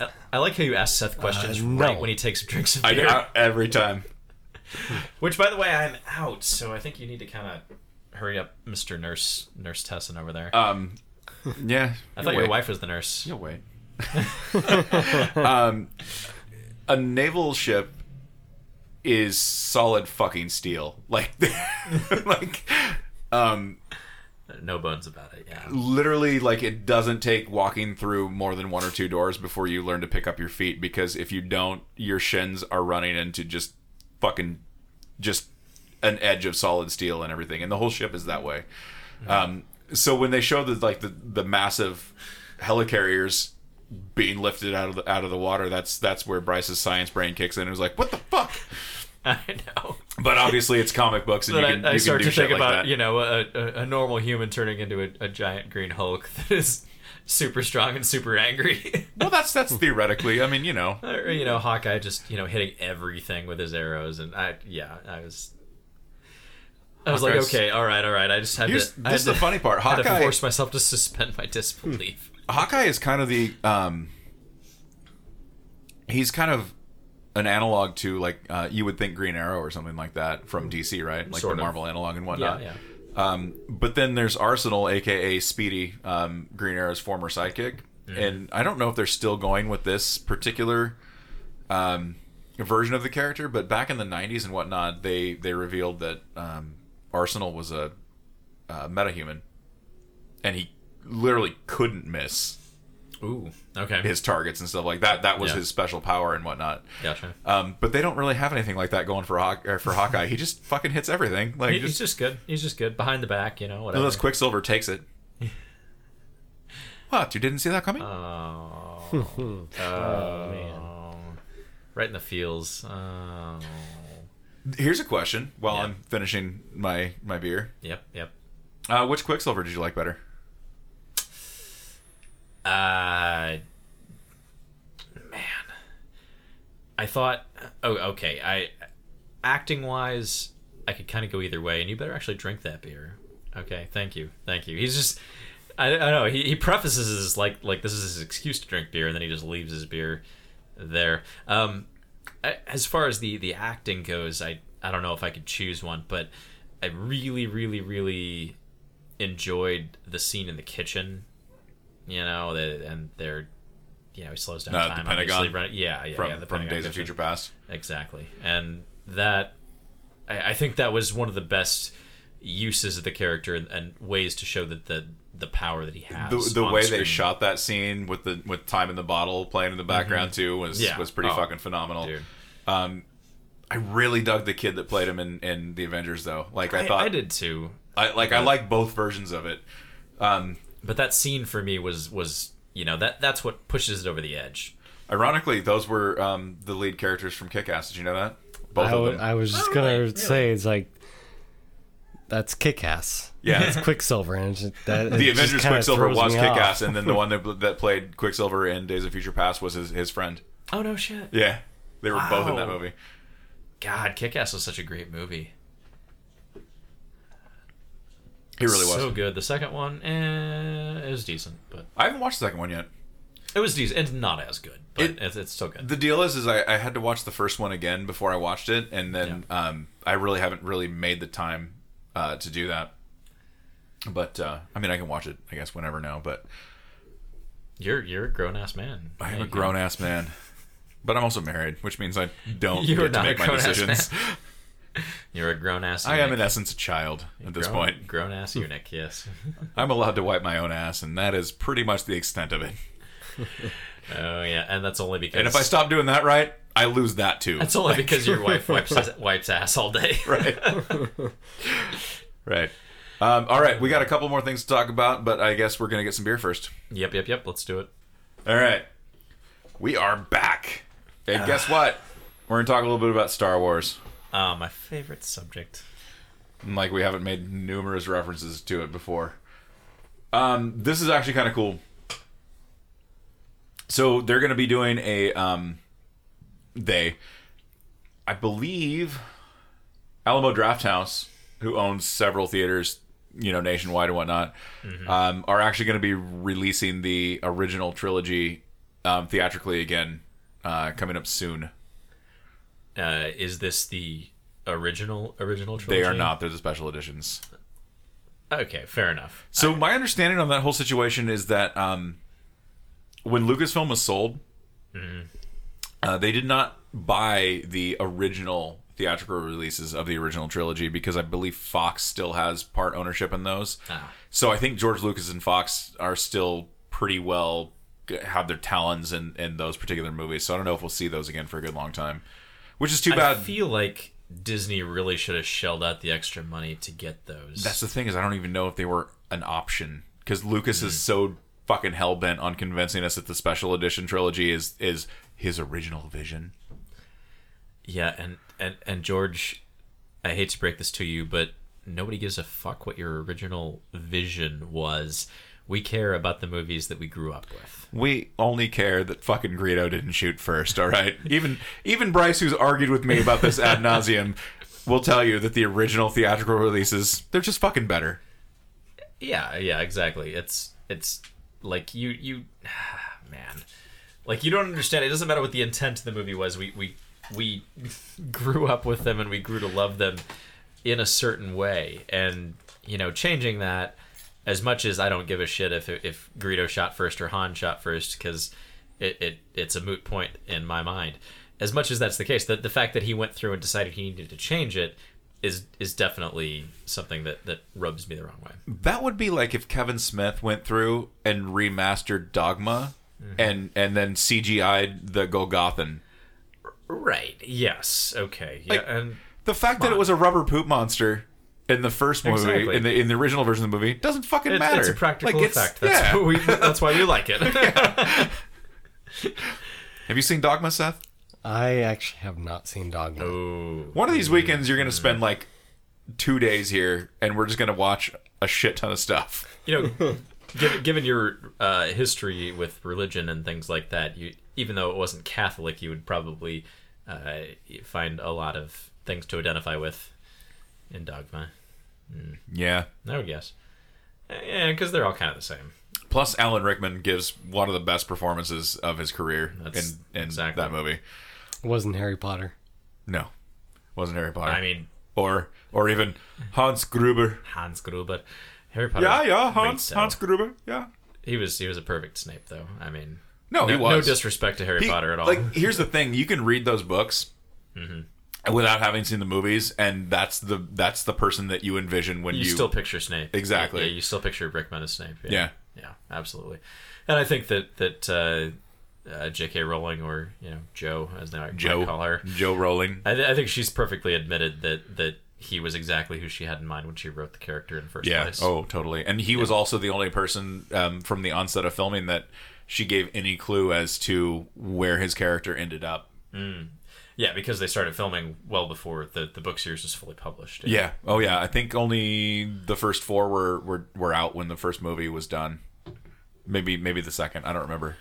I, I like how you ask Seth questions Uh, no. right when he takes drinks of I, beer. I every time. Which by the way, I'm out, so I think you need to kind of hurry up, Mr. Nurse Nurse Tesson over there. Um, yeah. I thought your wife was the nurse. You'll wait. um, a naval ship is solid fucking steel. Like, like, um, No bones about it. Yeah. literally, like it doesn't take walking through more than one or two doors before you learn to pick up your feet. Because if you don't, your shins are running into just fucking just an edge of solid steel and everything. And the whole ship is that way. Um, so when they show the like the the massive helicarriers being lifted out of the out of the water, that's that's where Bryce's science brain kicks in. and was like, "What the fuck?" I know. But obviously, it's comic books, and you can, I, I you start can do to think about you know a, a, a normal human turning into a, a giant green Hulk that is super strong and super angry. Well, that's that's theoretically. I mean, you know, or you know Hawkeye just you know hitting everything with his arrows and I yeah I was I was like okay all right all right I just had here's to I had this is the funny part. had to Hawkeye, force myself to suspend my disbelief. Hawkeye is kind of the um, he's kind of an analog to like uh, you would think Green Arrow or something like that from DC, right? Like Sort the of. Marvel analog and Yeah whatnot. yeah Um, but then there's Arsenal, aka Speedy, um, Green Arrow's former sidekick, and I don't know if they're still going with this particular um, version of the character. But back in the '90s and whatnot, they they revealed that um, Arsenal was a, uh metahuman, and he literally couldn't miss ooh okay his targets and stuff like that. That was Yeah. his special power and whatnot. gotcha. Um, but they don't really have anything like that going for Hawk for Hawkeye. He just fucking hits everything. Like He- just he's just good. He's just good behind the back, you know. Whatever. Unless Quicksilver takes it. what? You didn't see that coming? Oh, Oh, man. oh, right in the feels. Oh, Here's a question while Yeah. I'm finishing my my beer. yep, yep. Uh, which Quicksilver did you like better? Uh, man, I thought. Oh, okay. I acting wise, I could kind of go either way, and you better actually drink that beer. Okay, thank you, thank you. He's just. I, I don't know. He, he prefaces his like like this is his excuse to drink beer, and then he just leaves his beer there. Um, as far as the the acting goes, I I don't know if I could choose one, but I really really really enjoyed the scene in the kitchen. You know, the, and they're you know he slows down Uh, the time. Pentagon? run- yeah, yeah, From yeah, the from Days of. Future Past. Exactly, and that I, I think that was one of the best uses of the character and, and ways to show that the the power that he has. The, the on way they shot that scene with the with time in the bottle playing in the background too was Mm-hmm. Yeah. was pretty Oh, fucking phenomenal. dude. Um, I really dug the kid that played him in, in the Avengers though. Like I, I, thought I did too, I like I like both versions of it. Um, but that scene for me was was you know that that's what pushes it over the edge. ironically, those were um, the lead characters from Kick-Ass. Did you know that? Both I, of them. I was just Oh, gonna really? Really? say it's like that's Kick-Ass. Yeah. it's Quicksilver, and it's just, that, the it Avengers Quicksilver was me Kick-Ass, and then the one that, that played Quicksilver in Days of Future Past was his, his friend. Oh no shit! Yeah, they were both in that movie. God, Kick-Ass was such a great movie. He really was. so good. The second one, eh, it was decent, but I haven't watched the second one yet. it was decent. It's not as good, but It- it's, it's still good. The deal is, is I, I had to watch the first one again before I watched it, and then um, I really haven't really made the time uh, to do that. But uh, I mean, I can watch it, I guess, whenever now. But You're you're a grown ass man. I am a grown ass man. but I'm also married, which means I don't You are get to make my decisions. You're a grown ass. I am in essence a child at this point. Grown ass eunuch. Yes. I'm allowed to wipe my own ass, and that is pretty much the extent of it. Oh yeah, and that's only because. And if I stop doing that right, I lose that too. That's only because your wife wipes wipes ass all day. right. right. Um, all right, we got a couple more things to talk about, but I guess we're gonna get some beer first. Yep, yep, yep. Let's do it. All right, we are back, and guess what? We're gonna talk a little bit about Star Wars. Uh, my favorite subject. Like we haven't made numerous references to it before. Um, this is actually kind of cool. So they're gonna be doing a um, they, I believe, Alamo Draft House, who owns several theaters, you know, nationwide and whatnot, um, are actually going to be releasing the original trilogy um, theatrically again, uh, coming up soon. Uh, is this the original original trilogy? They are not; they're the special editions. Okay, fair enough. So my understanding on that whole situation is that um, when Lucasfilm was sold, uh, they did not buy the original theatrical releases of the original trilogy because I believe Fox still has part ownership in those. Ah. So I think George Lucas and Fox are still pretty well have their talons in, in those particular movies. So I don't know if we'll see those again for a good long time, which is too bad. I feel like Disney really should have shelled out the extra money to get those. That's the thing is I don't even know if they were an option because Lucas is so fucking hell bent on convincing us that the special edition trilogy is is his original vision. yeah, and and and George, I hate to break this to you, but nobody gives a fuck what your original vision was. We care about the movies that we grew up with. We only care that fucking Greedo didn't shoot first. All right, even even Bryce, who's argued with me about this ad nauseum, will tell you that the original theatrical releases they're just fucking better. Yeah, yeah, exactly. It's it's like you you man. Like you don't understand. It doesn't matter what the intent of the movie was. We we we grew up with them and we grew to love them in a certain way. And you know, changing that as much as I don't give a shit if if Greedo shot first or Han shot first cuz it, it it's a moot point in my mind. As much as that's the case, the, the fact that he went through and decided he needed to change it is is definitely something that that rubs me the wrong way. That would be like if Kevin Smith went through and remastered Dogma Mm-hmm. and and then CGI'd the Golgothan. Right. Yes. Okay. Yeah. Like, and The fact that it was a rubber poop monster in the first movie, Exactly. in the in the original version of the movie, doesn't fucking it's, matter. it's a practical Like, it's- effect. That's yeah. what we. That's why we like it. Have you seen Dogma, Seth? I actually have not seen Dogma. Ooh. One of these weekends, you're gonna spend like two days here, and we're just gonna watch a shit ton of stuff. You know, given, given your uh, history with religion and things like that, you even though it wasn't Catholic, you would probably uh, find a lot of things to identify with in dogma. Yeah. I would guess. Yeah, because they're all kind of the same. Plus, Alan Rickman gives one of the best performances of his career That's in in exactly. that movie. Wasn't Harry Potter. No, wasn't Harry Potter. I mean, or or even Hans Gruber. Hans Gruber, Harry Potter. Yeah, yeah, Hans so. Hans Gruber. Yeah. He was he was a perfect Snape, though. I mean, No, he no, was. no disrespect to Harry He- Potter at all. Like, here's the thing: you can read those books without having seen the movies, and that's the that's the person that you envision when you, you, still picture Snape. Exactly. Yeah, you still picture Rickman as Snape. Yeah. Yeah. Yeah, absolutely. And I think that that uh, uh, J.K. Rowling, or you know Jo, as now I Jo might call her, Jo Rowling. I, th- I think she's perfectly admitted that that he was exactly who she had in mind when she wrote the character in the first Yeah. place. Oh, totally. And he was also the only person um, from the onset of filming that she gave any clue as to where his character ended up. yeah, because they started filming well before the the book series was fully published. Yeah. Oh, yeah. I think only the first four were were, were out when the first movie was done. Maybe maybe the second. I don't remember.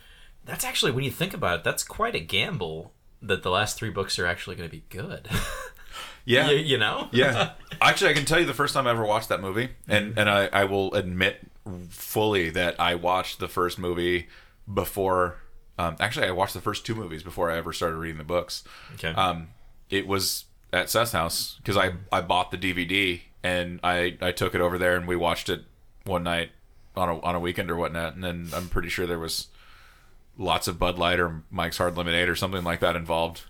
That's actually, when you think about it, that's quite a gamble that the last three books are actually going to be good. Yeah. you, you know? yeah. Actually, I can tell you the first time I ever watched that movie, and and I, I will admit fully that I watched the first movie before. Um, actually, I watched the first two movies before I ever started reading the books. Okay. Um, it was at Seth's house because I I bought the DVD and I I took it over there and we watched it one night on a on a weekend or whatnot, and then I'm pretty sure there was lots of Bud Light or Mike's Hard Lemonade or something like that involved.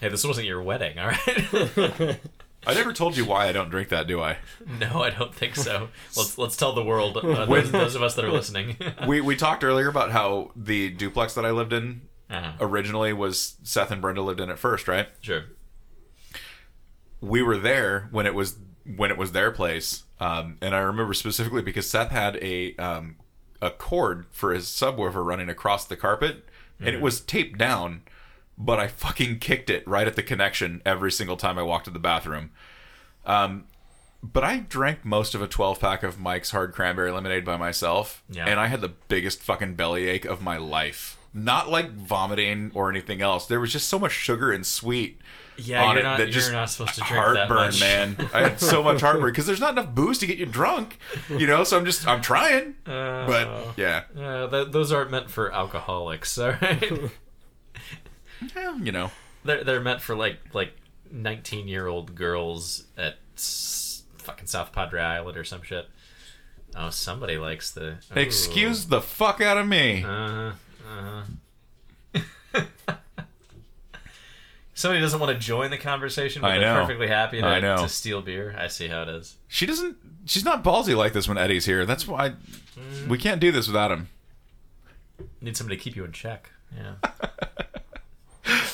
Hey, this wasn't your wedding, all right? I never told you why I don't drink that, do I? no, I don't think so. Let's let's tell the world, uh, those, those of us that are listening. We we talked earlier about how the duplex that I lived in uh-huh. originally was Seth and Brenda lived in it first, right? Sure. we were there when it was when it was their place, um, and I remember specifically because Seth had a um, a cord for his subwoofer running across the carpet, and it was taped down, but I fucking kicked it right at the connection every single time I walked to the bathroom. Um, but I drank most of a 12 pack of Mike's Hard Cranberry Lemonade by myself, Yeah. and I had the biggest fucking bellyache of my life. Not like vomiting or anything else. There was just so much sugar and sweet Yeah, on you're it not- that just not supposed to drink that heartburn, much. man. I had so much heartburn because there's not enough booze to get you drunk, you know. So I'm just I'm trying, Uh, but yeah, uh, th- those aren't meant for alcoholics, all right? yeah, you know. they're they're meant for like like 19 year old girls at s- fucking South Padre Island or some shit. Oh, somebody likes the. Ooh. Excuse the fuck out of me. Uh-huh. Uh-huh. Somebody doesn't want to join the conversation, but I they're know. perfectly happy to, I know. to steal beer. I see how it is. She doesn't. She's not ballsy like this when Eddie's here. That's why Mm. we can't do this without him. Need somebody to keep you in check. Yeah.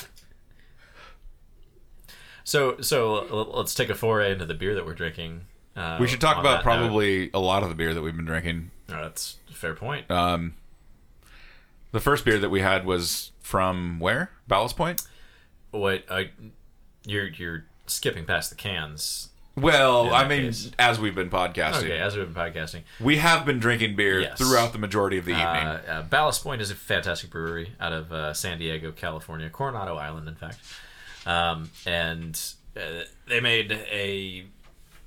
so so let's take a foray into the beer that we're drinking. Uh, We should talk about that note. probably a lot of the beer that we've been drinking. Oh, that's a fair point. Um, the first beer that we had was from where? Ballast Point. What I, you're you're skipping past the cans. Well, I mean, case. as we've been podcasting, Okay, as we've been podcasting, we have been drinking beer Yes. throughout the majority of the evening. uh, uh, Ballast Point is a fantastic brewery out of uh, San Diego, California, Coronado Island, in fact. Um, and uh, they made a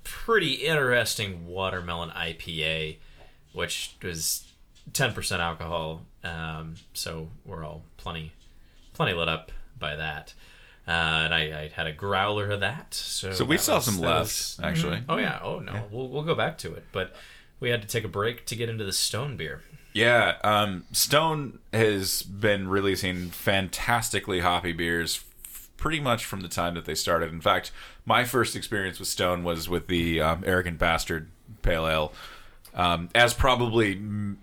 pretty interesting watermelon IPA, which was ten percent alcohol. Um, so we're all plenty, plenty lit up by that. Uh, and I, I had a growler of that. So So we that saw was- some that left, was- actually. Oh yeah. Oh no. We'll we'll go back to it, but we had to take a break to get into the Stone beer. Yeah, um, Stone has been releasing fantastically hoppy beers f- pretty much from the time that they started. In fact, my first experience with Stone was with the um, Arrogant Bastard Pale Ale, um, as probably mm,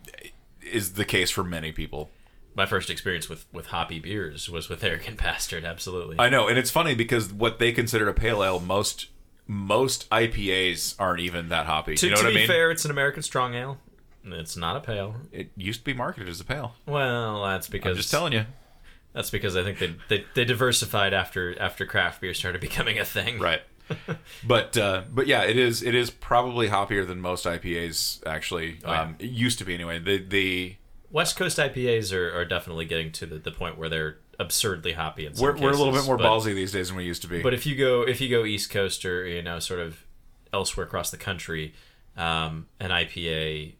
is the case for many people. My first experience with with hoppy beers was with Arrogant Bastard. Absolutely. I know, and it's funny because what they consider a pale ale, most most IPAs aren't even that hoppy. to you know to what I be mean? fair, it's an American strong ale. It's not a pale. It used to be marketed as a pale. Well, that's because I'm just telling you. that's because I think they, they they diversified after after craft beer started becoming a thing. right but uh but yeah it is it is probably hoppier than most ipas actually Oh, yeah. um it used to be anyway the the West Coast IPAs are, are definitely getting to the, the point where they're absurdly hoppy. In we're, we're a little bit more but- ballsy these days than we used to be But if you go if you go East Coast or you know sort of elsewhere across the country, um, an IPA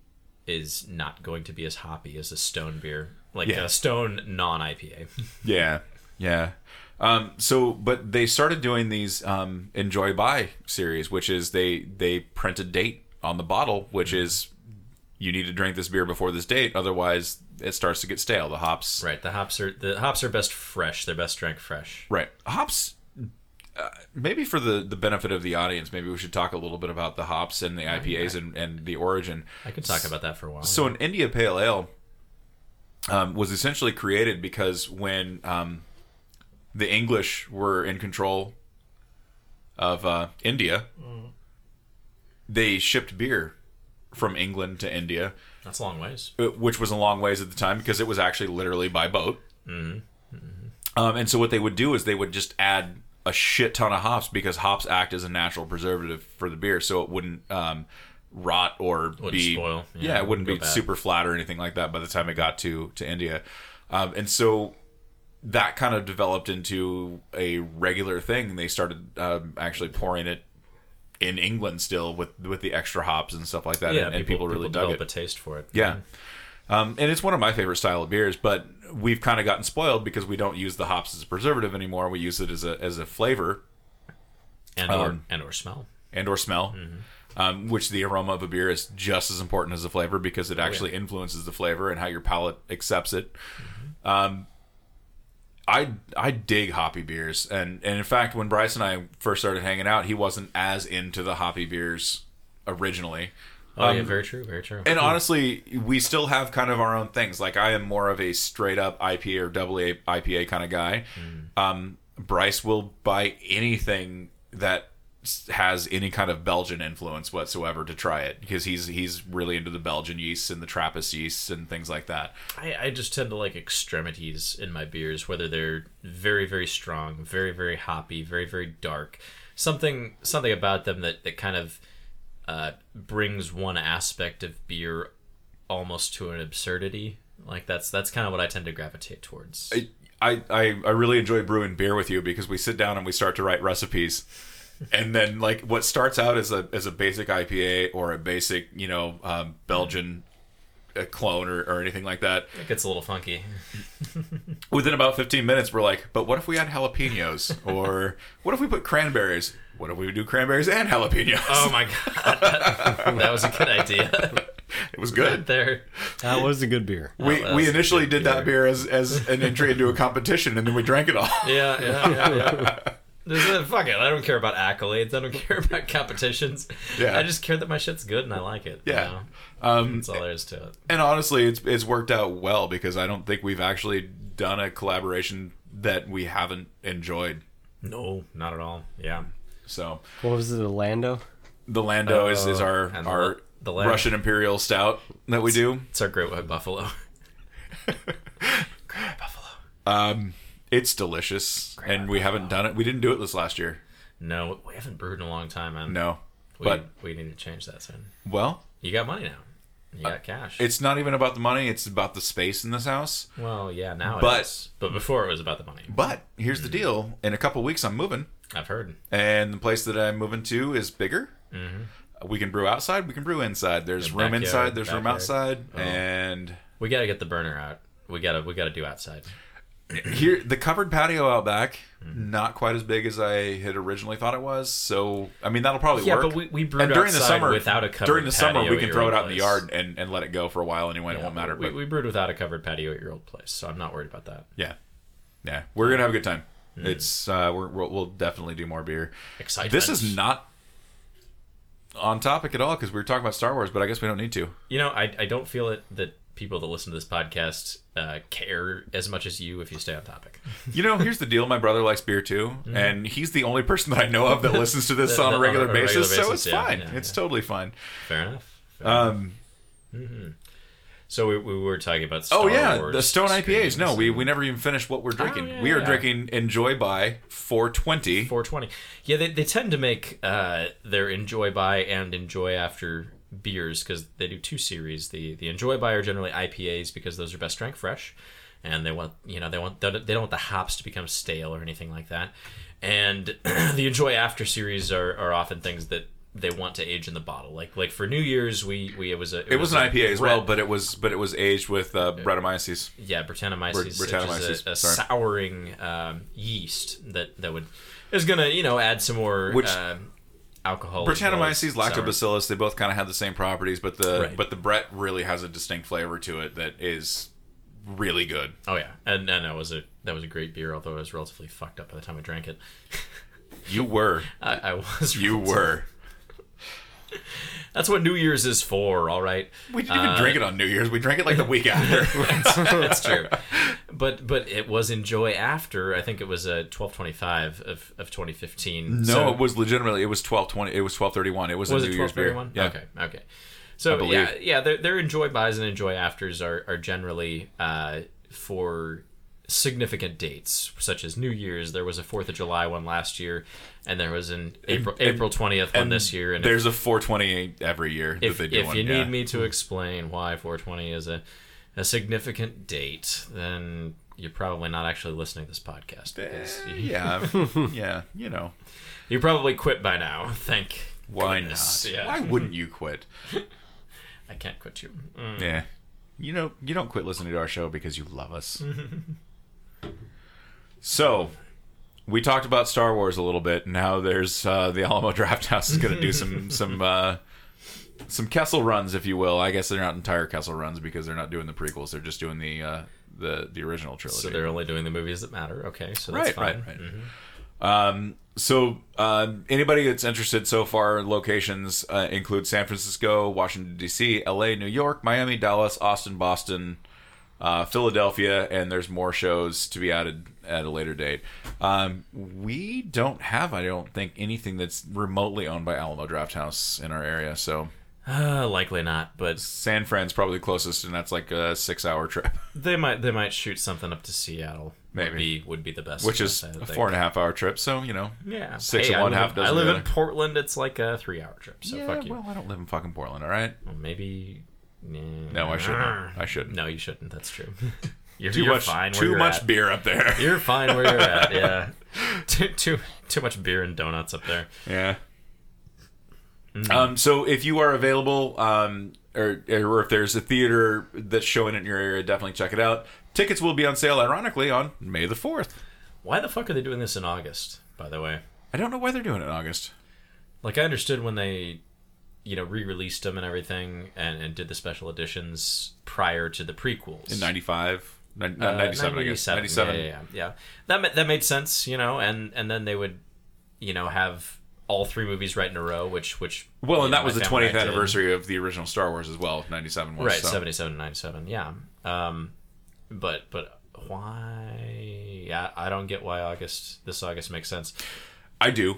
is not going to be as hoppy as a Stone beer, like Yeah. a Stone non IPA. yeah yeah um so but they started doing these um Enjoy By series which is they they print a date on the bottle which is you need to drink this beer before this date otherwise it starts to get stale the hops right. The hops are the hops are best fresh. They're best drank fresh. Right. Hops. Uh, maybe for the, the benefit of the audience, maybe we should talk a little bit about the hops and the IPAs and, and the origin. I could talk about that for a while. So, an India Pale Ale um, was essentially created because when um, the English were in control of uh, India, they shipped beer from England to India, that's a long ways. uh, which was a long ways at the time because it was actually literally by boat. Um, and so what they would do is they would just add a shit ton of hops because hops act as a natural preservative for the beer, so it wouldn't um, rot or be spoil. Yeah, Yeah, it wouldn't be bad. super flat or anything like that by the time it got to to India. Um, and so that kind of developed into a regular thing. They started um, actually pouring it in England still with with the extra hops and stuff like that, Yeah, and, and people, really dug develop it. a taste for it. Yeah. Um, and it's one of my favorite style of beers, but we've kind of gotten spoiled because we don't use the hops as a preservative anymore. We use it as a as a flavor and or Um, and or smell. and or smell. Um, which the aroma of a beer is just as important as the flavor because it actually influences the flavor and how your palate accepts it. Um, I I dig hoppy beers, and and in fact, when Bryce and I first started hanging out, he wasn't as into the hoppy beers originally. Oh Um, yeah, very true, very true. And honestly, we still have kind of our own things. Like I am more of a straight up IPA or double IPA kind of guy. Um, Bryce will buy anything that has any kind of Belgian influence whatsoever to try it because he's he's really into the Belgian yeasts and the Trappist yeasts and things like that. I, I just tend to like extremities in my beers, whether they're very, very strong, very, very hoppy, very, very dark. Something something about them that, that kind of uh, brings one aspect of beer almost to an absurdity. Like that's that's kind of what I tend to gravitate towards. I, I, I really enjoy brewing beer with you because we sit down and we start to write recipes. And then, like, what starts out as a as a basic IPA or a basic, you know, um, Belgian uh clone or, or anything like that, It gets a little funky. within about 15 minutes, we're like, but what if we had jalapenos? or what if we put cranberries? What if we do cranberries and jalapenos? Oh my god, that, that was a good idea. it was good. there, That was a good beer. We, that we initially good did that beer as, as an entry into a competition, and then we drank it all. yeah, yeah, yeah. yeah. There's a, fuck it. I don't care about accolades. I don't care about competitions. Yeah. I just care that my shit's good and I like it. you Yeah. know? Um, That's all there is to it. and honestly, it's it's worked out well because I don't think we've actually done a collaboration that we haven't enjoyed. No, not at all. Yeah. So What was it, a Lando? the Lando is, is Oh, our the our the Russian Imperial Stout that we do. It's our Great White Buffalo. Great White Buffalo. Um, it's delicious, and we haven't done it. We didn't do it this last year. No, we haven't brewed in a long time, man. No, we, but we need to change that soon. well, You got money now. You got cash. it's not even about the money; it's about the space in this house. well, yeah, now But- it is. But before it was about the money. But here's the Mm. deal: in a couple weeks, I'm moving. I've heard. and the place that I'm moving to is bigger. We can brew outside. We can brew inside. There's The room backyard, inside. There's room outside. Oh. And We got to get the burner out. We got to we got to do outside. Here, the covered patio out back, Mm-hmm. not quite as big as I had originally thought it was. So I mean, that'll probably Yeah, work. but we- we brewed and during the outside summer without a covered during the summer we can throw it out in the yard and, and let it go for a while anyway. it won't matter. We, but we brewed without a covered patio at your old place, so I'm not worried about that. yeah, yeah, we're gonna have a good time. Mm. It's uh, we're, we'll, we'll definitely do more beer. Excitement. This is not on topic at all because we were talking about Star Wars, but I guess we don't need to. You know, I, I don't feel it that people that listen to this podcast uh, care as much as you if you stay on topic. You know, here's the deal. My brother likes beer too, and he's the only person that I know of that listens to this That- on a regular, on a regular basis, So it's yeah, fine. yeah, it's yeah. totally fine. Fair enough. Fair Um, So we, we were talking about Star oh yeah, Wars the Stone IPAs. No, we we never even finished what we're drinking. yeah, we are drinking Enjoy by 420. 420. Yeah, they, they tend to make uh, their Enjoy By and Enjoy After beers because they do two series. The the Enjoy By are generally IPAs because those are best strength fresh, and they want you know they want they don't want the hops to become stale or anything like that. And the Enjoy After series are, are often things that they want to age in the bottle. Like like for New Year's, we we it was a It was an a IPA as well, but it was but it was aged with uh, Brettanomyces. yeah, Brettanomyces, Br- which is Brettanomyces, a, a souring um, yeast that that would is gonna you know add some more Which- um, alcohol. as well. Lactobacillus, they both kind of have the same properties, but the Right. but the Brett really has a distinct flavor to it that is really good. Oh yeah, and, and that was a that was a great beer. Although I was relatively fucked up by the time I drank it. You were, I, I was. you were. That's what New Year's is for. All right. We didn't even Uh, drink it on New Year's. We drank it like the week after. That's true. But but it was enjoy after. I think it was a twelve twenty five of of twenty fifteen. no, it was legitimately. It was twelve twenty. It was twelve thirty one. It was, was a New Year's beer. Yeah. Okay, okay. So yeah, yeah, their their enjoy buys and enjoy afters are are generally uh, for significant dates such as New Year's. There was a Fourth of July one last year, and there was an April and- April twentieth one this year. And if, There's a 420 every year if, that they do. if you yeah. need me to explain why 420 is a a significant date, then you're probably not actually listening to this podcast. Eh, yeah, yeah, you know, You probably quit by now. Thank why goodness. not? Yeah. Why wouldn't you quit? I can't quit you. Mm. Yeah, you know, you don't quit listening to our show because you love us. so, we talked about Star Wars a little bit. Now there's uh, the Alamo Draft House is going to do some some uh, some Kessel runs, if you will. I guess they're not entire Kessel runs because they're not doing the prequels. They're just doing the uh, the the original trilogy. So they're only doing the movies that matter. Okay, so that's right, fine. right, right. Um, so uh, anybody that's interested so far, locations uh, include San Francisco, Washington D.C., L.A., New York, Miami, Dallas, Austin, Boston, uh, Philadelphia, and there's more shows to be added at a later date. Um, we don't have, I don't think, anything that's remotely owned by Alamo Draft House in our area. So Uh, likely not, but San Fran's probably closest, and that's like a six-hour trip, they might they might shoot something up to Seattle. Maybe. would be, would be the best. which is a four and a half hour trip. So you know, Yeah, six Hey, of I one, live- half dozen I live in Portland. It's like a three-hour trip. So yeah, fuck you. well, I don't live in fucking Portland. All right. Well, maybe. No, I shouldn't. I shouldn't. No, you shouldn't. That's true. You're, Too you're much. Too much at. beer up there. You're fine where you're at. Yeah. Too too too much beer and donuts up there. Yeah. Mm-hmm. Um, so if you are available, um, or, or if there's a theater that's showing it in your area, definitely check it out. Tickets will be on sale, ironically, on May the 4th. Why the fuck are they doing this in August? By the way, I don't know why they're doing it in August. like I understood when they, you know, re-released them and everything, and, and did the special editions prior to the prequels In 95, Ni- Uh, not 97, I guess. 97. Yeah, yeah, yeah, yeah. That ma- that made sense, you know, and and then they would, you know, have all three movies right in a row, which which Well, and know, that was the 20th and I did. anniversary of the original Star Wars as well. 97 was. right so. 77 97 yeah um but but why yeah i don't get why august this august makes sense I do.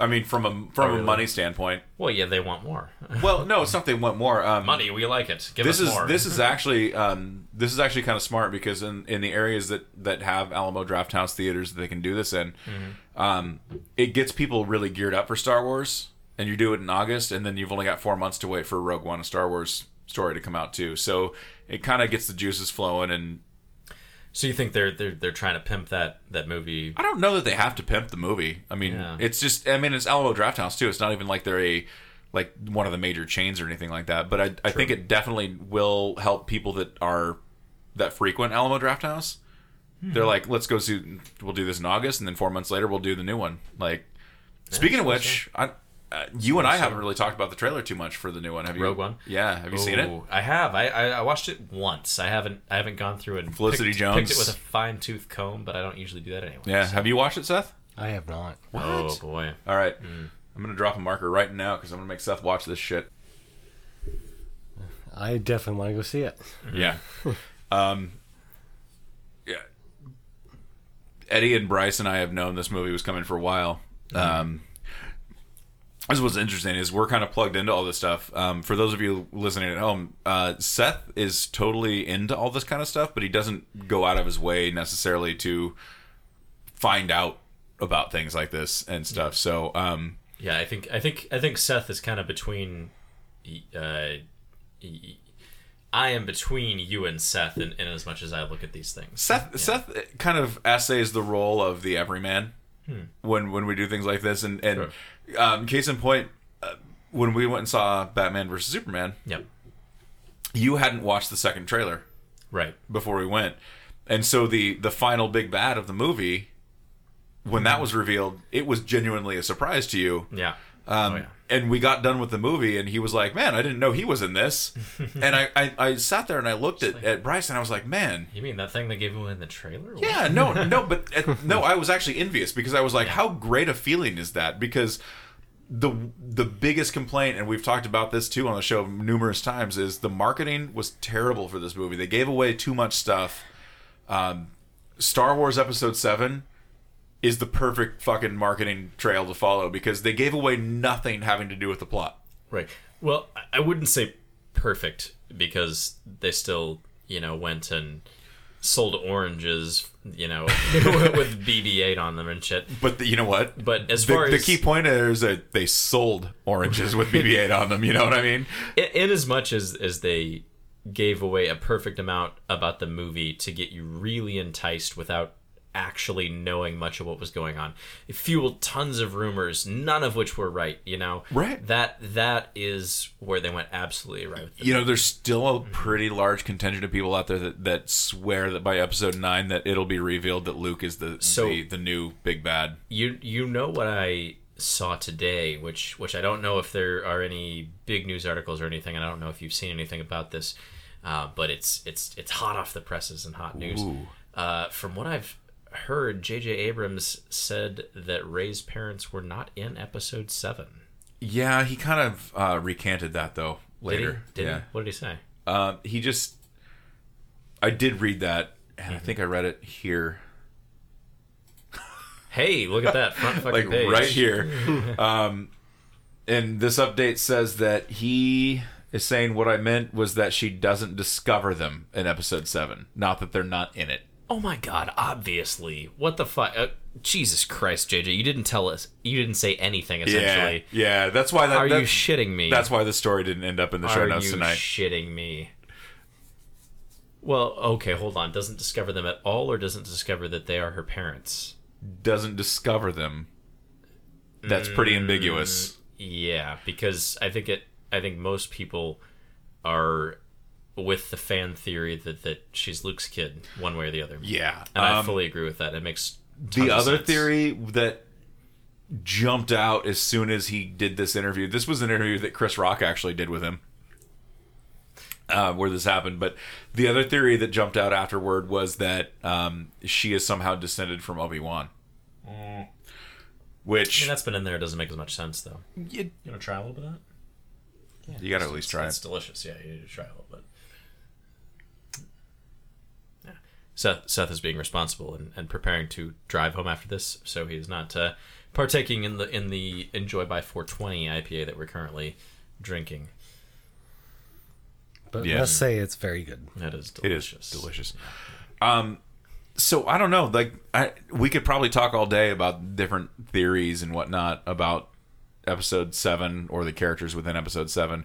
I mean, from a from Oh, a money standpoint. well yeah they want more Well, no, it's not they want more. Um, money we like it give this us is more this is actually um, this is actually kind of smart because in, in the areas that that have Alamo Draft House theaters that they can do this in, Mm-hmm. um, it gets people really geared up for Star Wars. And you do it in August, and then you've only got four months to wait for Rogue One, a Star Wars story, to come out too. So it kind of gets the juices flowing. And so you think they're they're they're trying to pimp that that movie I don't know that they have to pimp the movie. I mean, Yeah. it's just I mean it's Alamo Draft House too. It's not even like they're a like one of the major chains or anything like that. But I I think it definitely will help people that are that frequent Alamo Draft House. Hmm. They're like, let's go see. We'll do this in August, and then four months later, we'll do the new one. Like, speaking of which, I, uh, you and I haven't really talked about the trailer too much for the new one. Have you? Rogue One? Yeah. Have you seen it? I have. I, I I watched it once. I haven't I haven't gone through it and Felicity picked, Jones. picked it with a fine tooth comb, but I don't usually do that anyway. Yeah. so- Have you watched it, Seth? I have not. What? Oh boy. All right. Hmm. I'm gonna drop a marker right now because I'm gonna make Seth watch this shit. I definitely want to go see it. Yeah. um, yeah. Eddie and Bryce and I have known this movie was coming for a while. Um, this is what's interesting is we're kind of plugged into all this stuff. Um, for those of you listening at home, uh, Seth is totally into all this kind of stuff, but he doesn't go out of his way necessarily to find out about things like this and stuff. So, um, Yeah, I think I think I think Seth is kind of between. Uh, I am between you and Seth in, in as much as I look at these things. Seth Seth kind of essays the role of the everyman Hmm. when when we do things like this, and and um, case in point, uh, when we went and saw Batman versus Superman, Yep. you hadn't watched the second trailer Right. before we went, and so the the final big bad of the movie, when that was revealed, it was genuinely a surprise to you. Yeah. Um, oh, yeah. And we got done with the movie, and he was like, "Man, I didn't know he was in this." and I, I, I sat there and I looked at, at Bryce, and I was like, "Man, You mean that thing they gave away in the trailer? yeah, no, no, but uh, no, I was actually envious because I was like, how great a feeling is that? Because the the biggest complaint, and we've talked about this too on the show numerous times, is the marketing was terrible for this movie. They gave away too much stuff. Um, Star Wars Episode Seven is the perfect fucking marketing trail to follow because they gave away nothing having to do with the plot. Right. Well, I- wouldn't say perfect because they still, you know, went and sold oranges, you know, with BB-8 on them and shit. But the, you know what? But as The, far the as key point is that they sold oranges with BB-8 on them. You know what I mean? in, in as much as as they gave away a perfect amount about the movie to get you really enticed without actually knowing much of what was going on. It fueled tons of rumors, none of which were right. You know, Right. That that is where they went absolutely right. With you know, there's still a pretty large contingent of people out there that, that swear that by episode nine that it'll be revealed that Luke is the So- the, the new big bad. you you know what I saw today, which which I don't know if there are any big news articles or anything, and I don't know if you've seen anything about this, uh, but it's it's it's hot off the presses and hot news. Uh, from what I've heard, J.J. Abrams said that Rey's parents were not in Episode Seven. Yeah, he kind of uh, recanted that though Did later. he? Did yeah. he? What did he say? Uh, he just, I did read that, and Mm-hmm. I think I read it here, Hey, look at that front fucking like page. right here. um, and this update says that he is saying what I meant was that she doesn't discover them in episode seven, not that they're not in it. Oh my god, obviously. What the fuck? Uh, Jesus Christ, JJ, you didn't tell us. You didn't say anything essentially. yeah, yeah. That's why that. Are you shitting me? that's why the story didn't end up in the show Are notes you tonight. shitting me? Well, okay, hold on. Doesn't discover them at all, or doesn't discover that they are her parents? doesn't discover them. That's pretty ambiguous. Yeah, because I think it. I think most people are with the fan theory that that she's Luke's kid, one way or the other. Yeah. and I Um, fully agree with that. It makes the of other sense. theory that jumped out as soon as he did this interview. This was an interview that Chris Rock actually did with him. Uh, where this happened, but the other theory that jumped out afterward was that um, she is somehow descended from Obi Wan, I which mean, that's been in there. It doesn't make as much sense though. you, You want to try a little bit of that? Yeah, you got to at least try It's it. delicious. Yeah, you need to try a little bit. Yeah. Seth, Seth is being responsible and, and preparing to drive home after this, so he is not uh, partaking in the in the Enjoy By 420 IPA that we're currently drinking. But Yeah. must say it's very good. That is It is delicious. delicious. Um, so I don't know. Like, I we could probably talk all day about different theories and whatnot about episode seven or the characters within episode seven.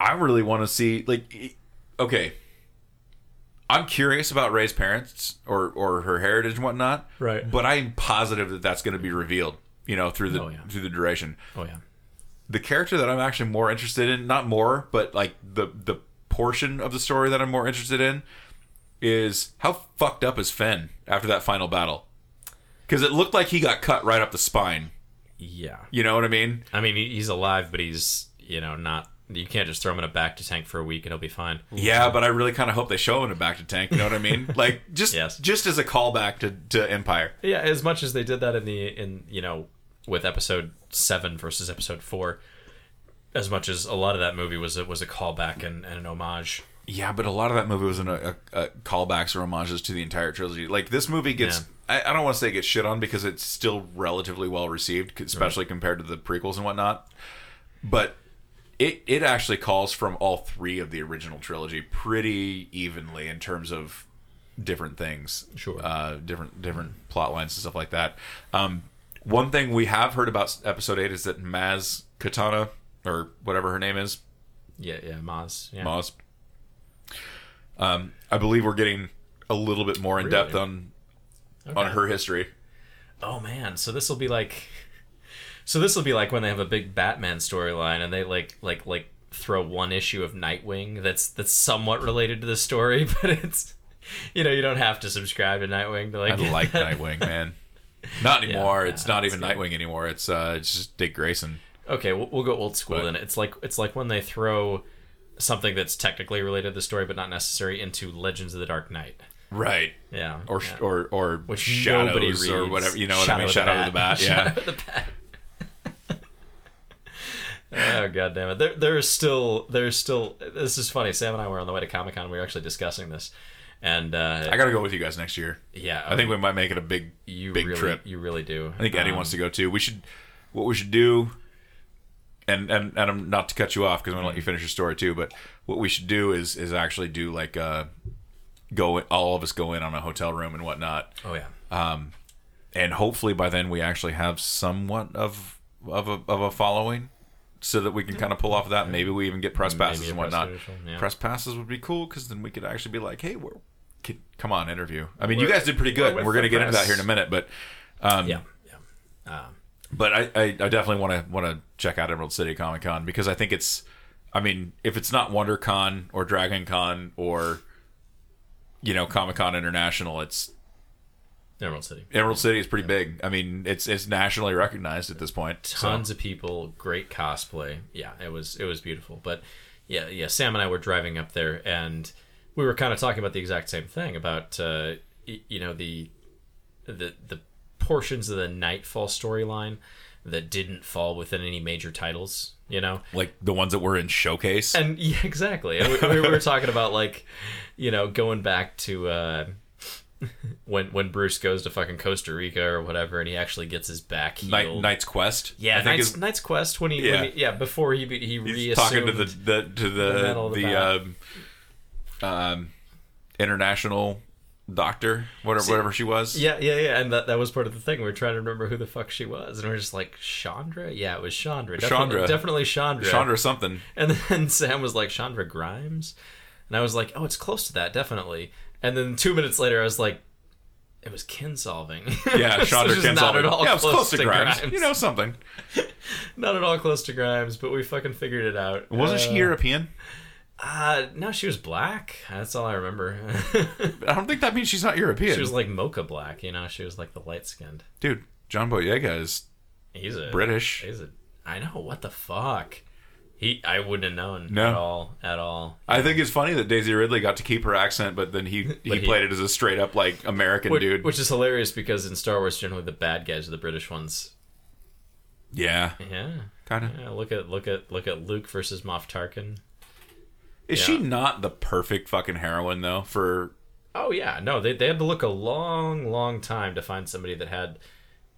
I really want to see like, okay. I'm curious about Rey's parents or or her heritage and whatnot. Right. But I'm positive that that's going to be revealed. You know, through the Oh, yeah. through the duration Oh yeah. the character that I'm actually more interested in, not more, but like the the portion of the story that I'm more interested in is how fucked up is Finn after that final battle? Because it looked like he got cut right up the spine. Yeah. You know what I mean? I mean, he's alive, but he's you know not. You can't just throw him in a bacta tank for a week and he'll be fine. Yeah, but I really kind of hope they show him in a bacta tank. You know what I mean? Like just Yes. just as a callback to, to Empire. Yeah, as much as they did that in the in you know with episode seven versus episode four, as much as a lot of that movie was a, was a callback and, and an homage. Yeah, but a lot of that movie was in a, a, a callbacks or homages to the entire trilogy. Like this movie gets, I, I don't want to say it gets shit on because it's still relatively well received, especially compared to the prequels and whatnot. But it it actually calls from all three of the original trilogy pretty evenly in terms of different things, Sure. uh, different different plot lines and stuff like that. Um, one thing we have heard about episode eight is that Maz Kanata or whatever her name is, Yeah, yeah, Maz. Yeah. Moz. Um, I believe we're getting a little bit more in depth Really? on on Okay. her history. Oh man, so this will be like, so this will be like when they have a big Batman storyline and they like like like throw one issue of Nightwing that's that's somewhat related to the story, but it's you know you don't have to subscribe to Nightwing to like. I like Nightwing, man. Not anymore. Yeah, it's not even good. Nightwing anymore. It's uh, it's just Dick Grayson. Okay, we'll, we'll go old school But- then. It's like it's like when they throw something that's technically related to the story but not necessary into Legends of the Dark Knight. Right. Yeah. Or yeah. or or Which shadows or whatever. You know what I mean? of Shadow of the Bat. Yeah. Shadow of the Bat. Oh god damn it! There, there's still, there's still. This is funny. Sam and I were on the way to Comic Con. We were actually discussing this, and uh, I gotta go with you guys next year. yeah, I think we might make it a big you big really, trip. You really do. I think Eddie Um, wants to go too. We should. What we should do, and and and I'm not to cut you off because I'm gonna let you finish your story too. But what we should do is is actually do like uh, go all of us go in on a hotel room and whatnot, Oh yeah. um, and hopefully by then we actually have somewhat of of a of a following, so that we can kind of pull off that. Maybe we even get press passes Maybe and press whatnot. official, yeah. Press passes would be cool because then we could actually be like, hey, we're Come on, interview. I mean, you guys did pretty good. we're and We're going to get into that here in a minute, but um, Yeah, yeah. Um, but I, I, I definitely want to want to check out Emerald City Comic Con because I think it's, I mean, if it's not WonderCon or Dragon Con or, you know, Comic Con International, it's Emerald City. Emerald City is pretty big. I mean, it's it's nationally recognized at this point. so- tons of people great cosplay yeah it was it was beautiful but yeah yeah sam and i were driving up there and we were kind of talking about the exact same thing about uh you know the the the portions of the Knightfall storyline that didn't fall within any major titles you know like the ones that were in Showcase. and yeah exactly and we, we were talking about like you know going back to uh when when bruce goes to fucking costa rica or whatever and he actually gets his back healed Night, Knight's Quest. yeah, I think Knight's, Knight's Quest when he, Yeah. when he yeah before he he he's talking to the, the to the the the, um, um, international doctor, whatever whatever she was. yeah yeah yeah and that that was part of the thing we were trying to remember who the fuck she was and we are just like Shondra yeah it was Shondra definitely, Shondra. definitely Shondra Shondra something. and then Sam was like Shondra Grimes and I was like oh it's close to that definitely and then two minutes later I was like it was Kinsolving Yeah, Shondra is not Kinsolving. at all Yeah, it was close, to, Grimes. Grimes. You know something. not at all close to Grimes but we fucking figured it out Wasn't she European? uh no she was black that's all I remember I don't think that means she's not European. She was like mocha black, you know. She was like the light skinned. Dude, John Boyega is He's a British. He's a. I know what the fuck. He. I wouldn't have known No. at all. At all. I think it's funny that Daisy Ridley got to keep her accent, but then he he, he- played it as a straight up like American Which, dude. which is hilarious because in Star Wars, generally the bad guys are the British ones. yeah, Yeah. kind of. Yeah. Look at look at look at Luke versus Moff Tarkin. Is Yeah. she not the perfect fucking heroine though? For Oh yeah, no, they they had to look a long, long time to find somebody that had,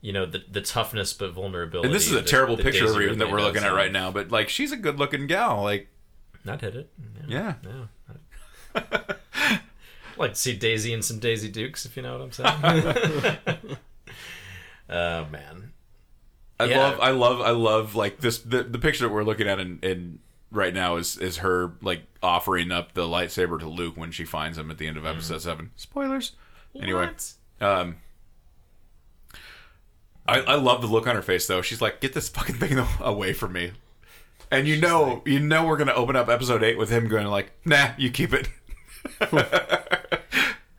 you know, the the toughness but vulnerability. and this is a that- terrible that picture of her even that we're looking at right now, but like she's a good looking gal. Like Not hit it. yeah, Yeah. I'd like to see Daisy and some Daisy Dukes, if you know what I'm saying. oh man. I Yeah. love, I love, I love like this. The, the picture that we're looking at in, in right now is is her like offering up the lightsaber to Luke when she finds him at the end of episode seven. Spoilers. Anyway, um, I I love the look on her face though. She's like, "Get this fucking thing away from me." And you know, you know, we're gonna open up episode eight with him going like, "Nah, you keep it."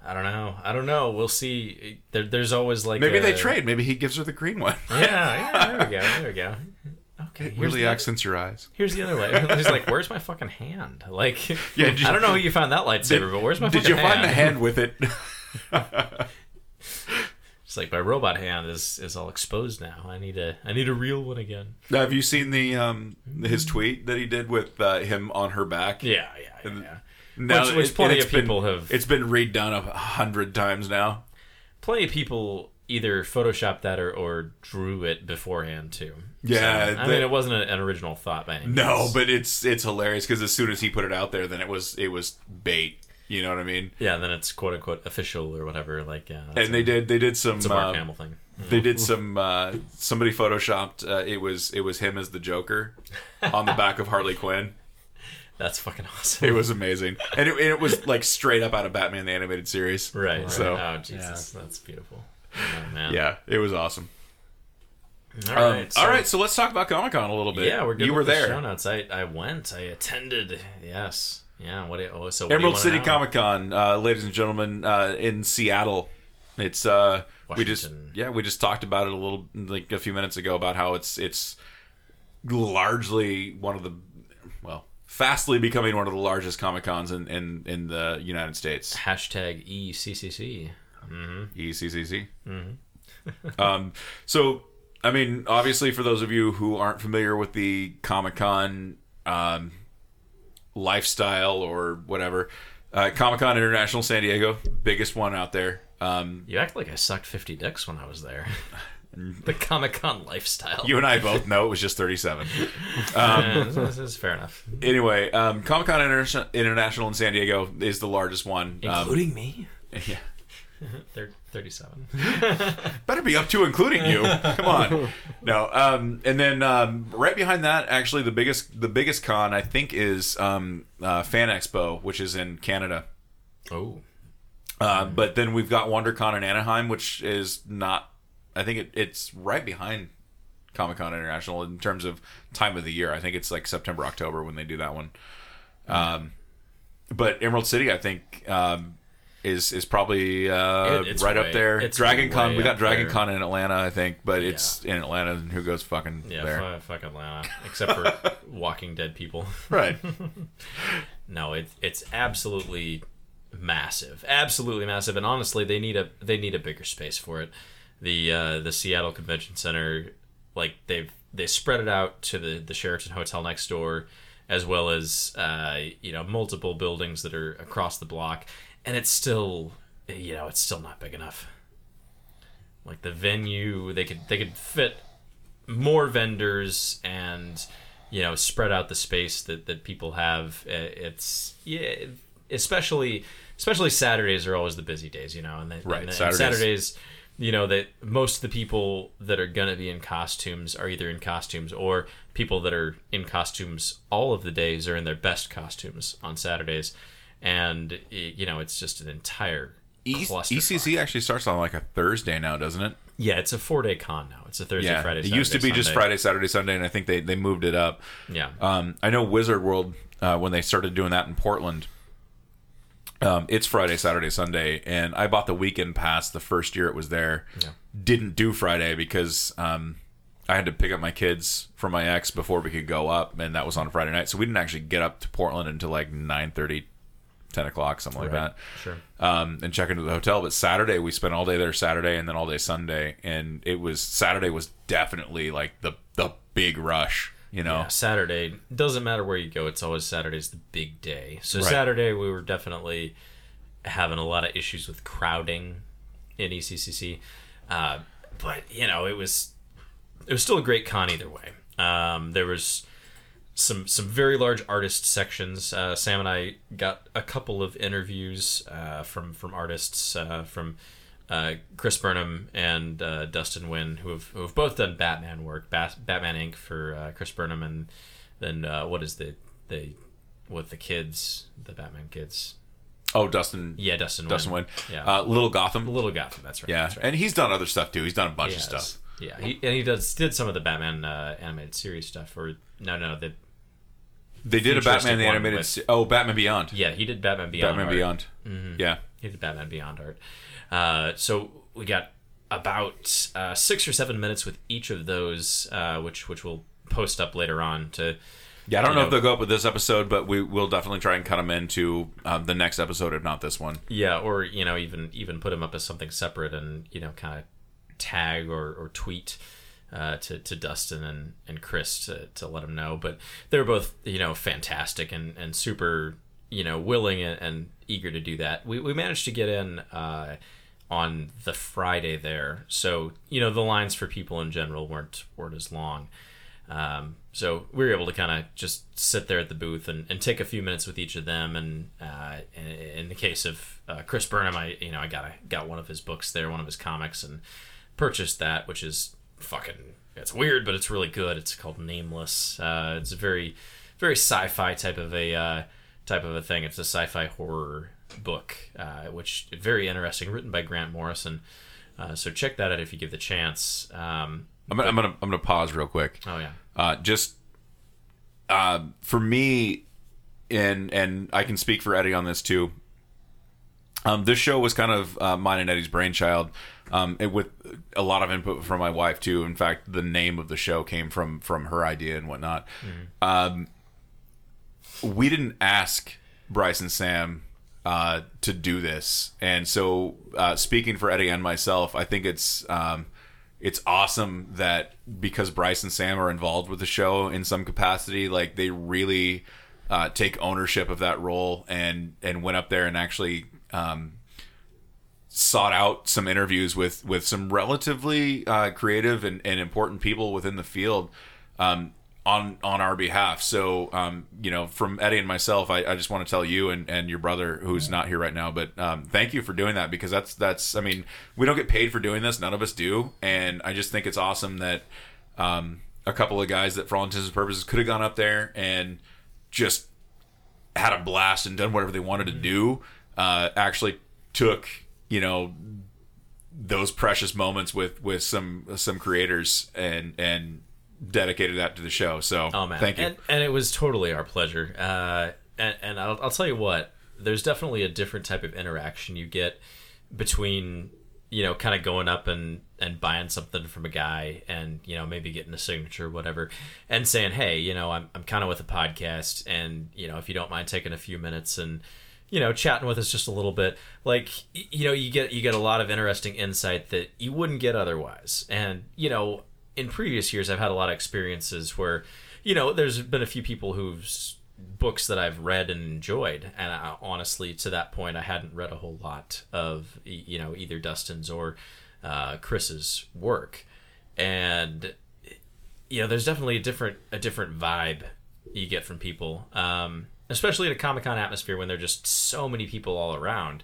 I don't know. I don't know. We'll see. There, there's always like Maybe a- they trade. Maybe he gives her the green one. Yeah, yeah. There we go. There we go. Okay. It Here's really the, accents your eyes. here's the other way. He's like, "Where's my fucking hand?" Like, Yeah, I don't know who you found that lightsaber, but where's my fucking hand? Did you find the hand with it? It's like my robot hand is is all exposed now. I need a I need a real one again. Have you seen the um his tweet that he did with uh, him on her back? Yeah, yeah, yeah. yeah. Now, Which- which it- plenty of people been, have- It's been redone a hundred times now. Plenty of people either photoshopped that or, or drew it beforehand too. Yeah, So, I the- mean, it wasn't a- an original thought by any No, but it's it's hilarious because as soon as he put it out there, then it was it was bait. You know what I mean? yeah, then it's quote unquote official or whatever. Like, yeah, And they did they did some it's a Mark um, Hamill thing. they did some uh, somebody photoshopped uh, it was it was him as the Joker on the back of Harley Quinn. That's fucking awesome. It was amazing, and it, it was like straight up out of Batman the animated series. right. So oh Jesus, that's beautiful. Oh, man. yeah, it was awesome. All Um, right. so- all right, so let's talk about Comic Con a little bit. Yeah, we're good. You with were the there. Show notes. I I went. I attended. Yes. Yeah. What? Do you, oh, so Emerald City? Comic Con, uh, ladies and gentlemen, uh, in Seattle. It's uh, we just yeah we just talked about it a little like a few minutes ago about how it's it's largely one of the well fastly becoming one of the largest Comic Cons in, in in the United States. Hashtag ECCC. ECCC. um, so, I mean, obviously, for those of you who aren't familiar with the Comic Con um, lifestyle or whatever, uh, Comic Con International San Diego, biggest one out there. Um, You act like I sucked 50 dicks when I was there. the Comic Con lifestyle. you and I both know it was just 37. Yeah, this, this is fair enough. Anyway, um, Comic Con Inter- International in San Diego is the largest one. Um, Including me. yeah. They're 37. Better be up to including you. Come on. No. Um, and then um, right behind that, actually, the biggest the biggest con I think is um, uh, Fan Expo, which is in Canada. Oh. Uh, but then we've got WonderCon in Anaheim, which is not. I think it, it's right behind Comic Con International in terms of time of the year. I think it's like September, October when they do that one. Um, but Emerald City, I think, um, is is probably uh, It- right way- up there. it's Dragon Con, we got Dragon there. Con in Atlanta, I think, but it's in Atlanta, and who goes fucking Yeah, there? fu- fuck Atlanta, except for Walking Dead people. Right. No, it's it's absolutely massive, absolutely massive, and honestly, they need a they need a bigger space for it. The uh, the Seattle Convention Center, like they've they spread it out to the the Sheraton Hotel next door, as well as uh, you know multiple buildings that are across the block, and it's still you know it's still not big enough. Like the venue, they could they could fit more vendors and you know spread out the space that, that people have it's yeah especially especially saturdays are always the busy days you know and, then Right, and, and Saturdays. saturdays you know that most of the people that are going to be in costumes are either in costumes or people that are in costumes all of the days are in their best costumes on saturdays and y- you know it's just an entire E-. ECC actually starts on like a Thursday now, doesn't it? yeah it's a four day con now it's a thursday Yeah, friday it used to be Saturday, just Sunday. Friday, Saturday, Sunday, and I think they, they moved it up. yeah Um, I know Wizard World uh, when they started doing that in Portland. Um, it's Friday, Saturday, Sunday, and I bought the weekend pass the first year it was there. Yeah. Didn't do Friday because um, I had to pick up my kids from my ex before we could go up, and that was on Friday night. So we didn't actually get up to Portland until like 9.30, 10 o'clock, something like Right. that sure um, and check into the hotel. But Saturday we spent all day there Saturday and then all day Sunday, and it was Saturday was definitely like the the big rush. You know, Yeah, Saturday doesn't matter where you go. It's always Saturday's the big day. So Right. Saturday we were definitely having a lot of issues with crowding in ECCC, uh, but you know it was it was still a great con either way. Um, there was some some very large artist sections. Uh, Sam and I got a couple of interviews uh, from from artists uh, from uh, Chris Burnham and uh, Dustin Nguyen, who have who have both done Batman work, Bat- Batman Inc. for uh, Chris Burnham, and then uh, what is the the with the kids, the Batman kids? oh Dustin, Yeah, Dustin. Dustin Nguyen, Yeah, uh, Little Gotham, Little Gotham. That's right. yeah, that's right. and he's done other stuff too. He's done a bunch of stuff. Yeah, he, and he does did some of the Batman uh, animated series stuff. Or no, no, the They did a Batman the animated. with- se- oh, Batman Beyond. yeah, he did Batman Beyond. Batman art. Beyond. Mm-hmm. Yeah, He did Batman Beyond art. Uh, so we got about uh, six or seven minutes with each of those, uh, which which we'll post up later on to. yeah. I don't know, know- if they'll go up with this episode, but we will definitely try and cut them into um, the next episode, if not this one. Yeah, or you know, even even put them up as something separate, and you know, kind of tag or, or tweet uh, to to Dustin and, and Chris to, to let them know. But they're both you know fantastic and, and super you know willing and, and eager to do that. We we managed to get in uh, on the Friday there, so you know the lines for people in general weren't weren't as long. Um, so we were able to kind of just sit there at the booth and, and take a few minutes with each of them. And uh, in, in the case of uh, Chris Burnham, I you know I got a, got one of his books there, one of his comics, and purchased that, which is fucking it's weird, but it's really good. It's called Nameless. Uh, it's a very very sci-fi type of a uh, type of a thing. It's a sci-fi horror book, uh, which very interesting, written by Grant Morrison. Uh, so check that out if you give the chance. Um, I'm gonna, I'm gonna I'm gonna pause real quick. oh yeah. uh, just uh, for me, and and I can speak for Eddie on this too. Um, this show was kind of uh, mine and Eddie's brainchild, um, and with a lot of input from my wife too. In fact, the name of the show came from from her idea and whatnot. Um, we didn't ask Bryce and Sam uh, to do this, and so uh, speaking for Eddie and myself, I think it's um, it's awesome that because Bryce and Sam are involved with the show in some capacity, like they really uh, take ownership of that role and and went up there and actually um, sought out some interviews with with some relatively uh, creative and, and important people within the field um, on on our behalf. So um, you know, from Eddie and myself, I, I just want to tell you and, and your brother who's not here right now, but um, thank you for doing that because that's that's I mean we don't get paid for doing this, none of us do, and I just think it's awesome that um, a couple of guys that for all intents and purposes could have gone up there and just had a blast and done whatever they wanted to do uh, actually took you know those precious moments with with some some creators and and dedicated that to the show. So Oh man, thank you. And, and it was totally our pleasure. Uh, and and I'll, I'll tell you what, there's definitely a different type of interaction you get between you know kind of going up and and buying something from a guy and you know maybe getting a signature or whatever and saying hey you know i'm, I'm kind of with a podcast and you know if you don't mind taking a few minutes and you know chatting with us just a little bit like you know you get you get a lot of interesting insight that you wouldn't get otherwise. And you know in previous years i've had a lot of experiences where you know there's been a few people whose books that i've read and enjoyed. And I, honestly to that point i hadn't read a whole lot of you know either dustin's or uh, chris's work. And you know, there's definitely a different a different vibe you get from people, um, especially at a Comic Con atmosphere when there are just so many people all around.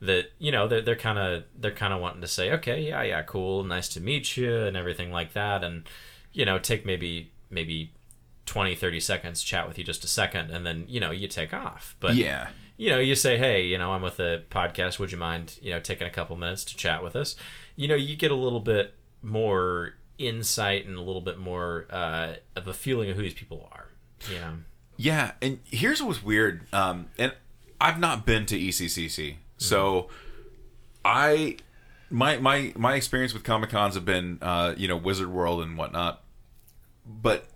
That you know they're they're kind of they're kind of wanting to say, okay, yeah, yeah, cool, nice to meet you, and everything like that, and you know, take maybe maybe 20, 30 seconds, chat with you just a second, and then you know you take off. But yeah. you know, you say, hey, you know, I'm with a podcast. Would you mind, you know, taking a couple minutes to chat with us? You know, you get a little bit more insight and a little bit more uh, of a feeling of who these people are. You know, Yeah, and here's what's weird. Um, and I've not been to ECCC, so I my my my experience with Comic Cons have been uh, you know Wizard World and whatnot. But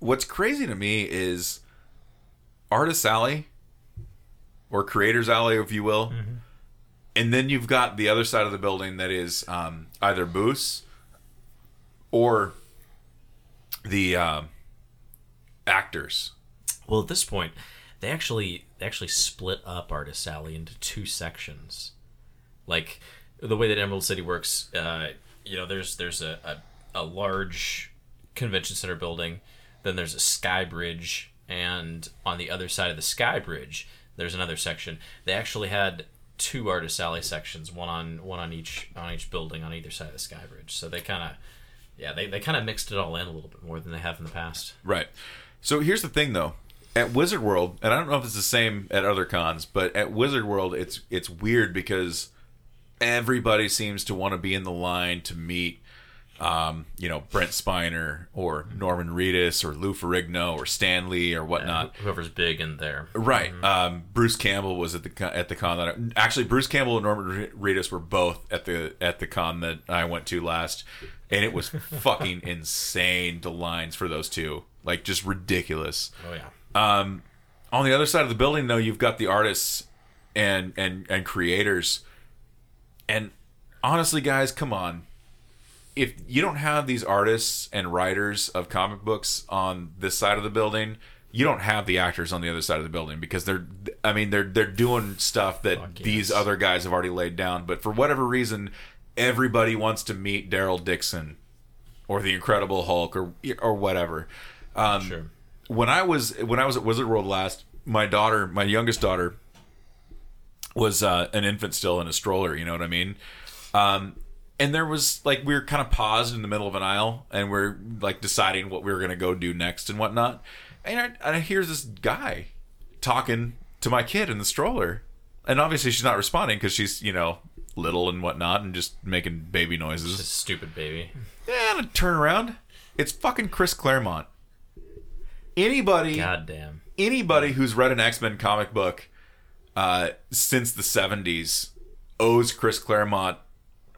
what's crazy to me is Artist Alley or Creators Alley, if you will, and then you've got the other side of the building that is um, either booths or the uh, actors. Well, at this point, they actually they actually split up Artist Alley into two sections. Like the way that Emerald City works, uh, you know, there's there's a, a, a large convention center building, then there's a sky bridge, and on the other side of the sky bridge, there's another section. They actually had two Artist Alley sections, one on one on each on each building on either side of the sky bridge. So they kind of yeah, they, they kind of mixed it all in a little bit more than they have in the past. Right. So here's the thing, though. At Wizard World, and I don't know if it's the same at other cons, but at Wizard World, it's it's weird because everybody seems to want to be in the line to meet, um, you know, Brent Spiner or Norman Reedus or Lou Ferrigno or Stan Lee or whatnot. Whoever's big in there. Right. Um, Bruce Campbell was at the con- at the con that I, actually Bruce Campbell and Norman Reedus were both at the at the con that I went to last, and it was fucking insane. The lines for those two, like just ridiculous. Oh yeah. Um, on the other side of the building, though, you've got the artists and and and creators. And honestly, guys, come on. If you don't have these artists and writers of comic books on this side of the building, you don't have the actors on the other side of the building because they're I mean they're they're doing stuff that Fuck these yes. other guys have already laid down, but for whatever reason everybody wants to meet Daryl Dixon or the Incredible Hulk or or whatever. Um, Sure. When I was when I was at Wizard World last, my daughter, my youngest daughter, was uh, an infant still in a stroller. You know what I mean? Um, and there was like we were kind of paused in the middle of an aisle, and we're like deciding what we were gonna go do next and whatnot. And I, and I hear this guy talking to my kid in the stroller, and obviously she's not responding because she's you know little and whatnot and just making baby noises. This stupid baby. Yeah, And I turn around, it's fucking Chris Claremont. Anybody anybody who's read an X Men comic book uh, since the '70s owes Chris Claremont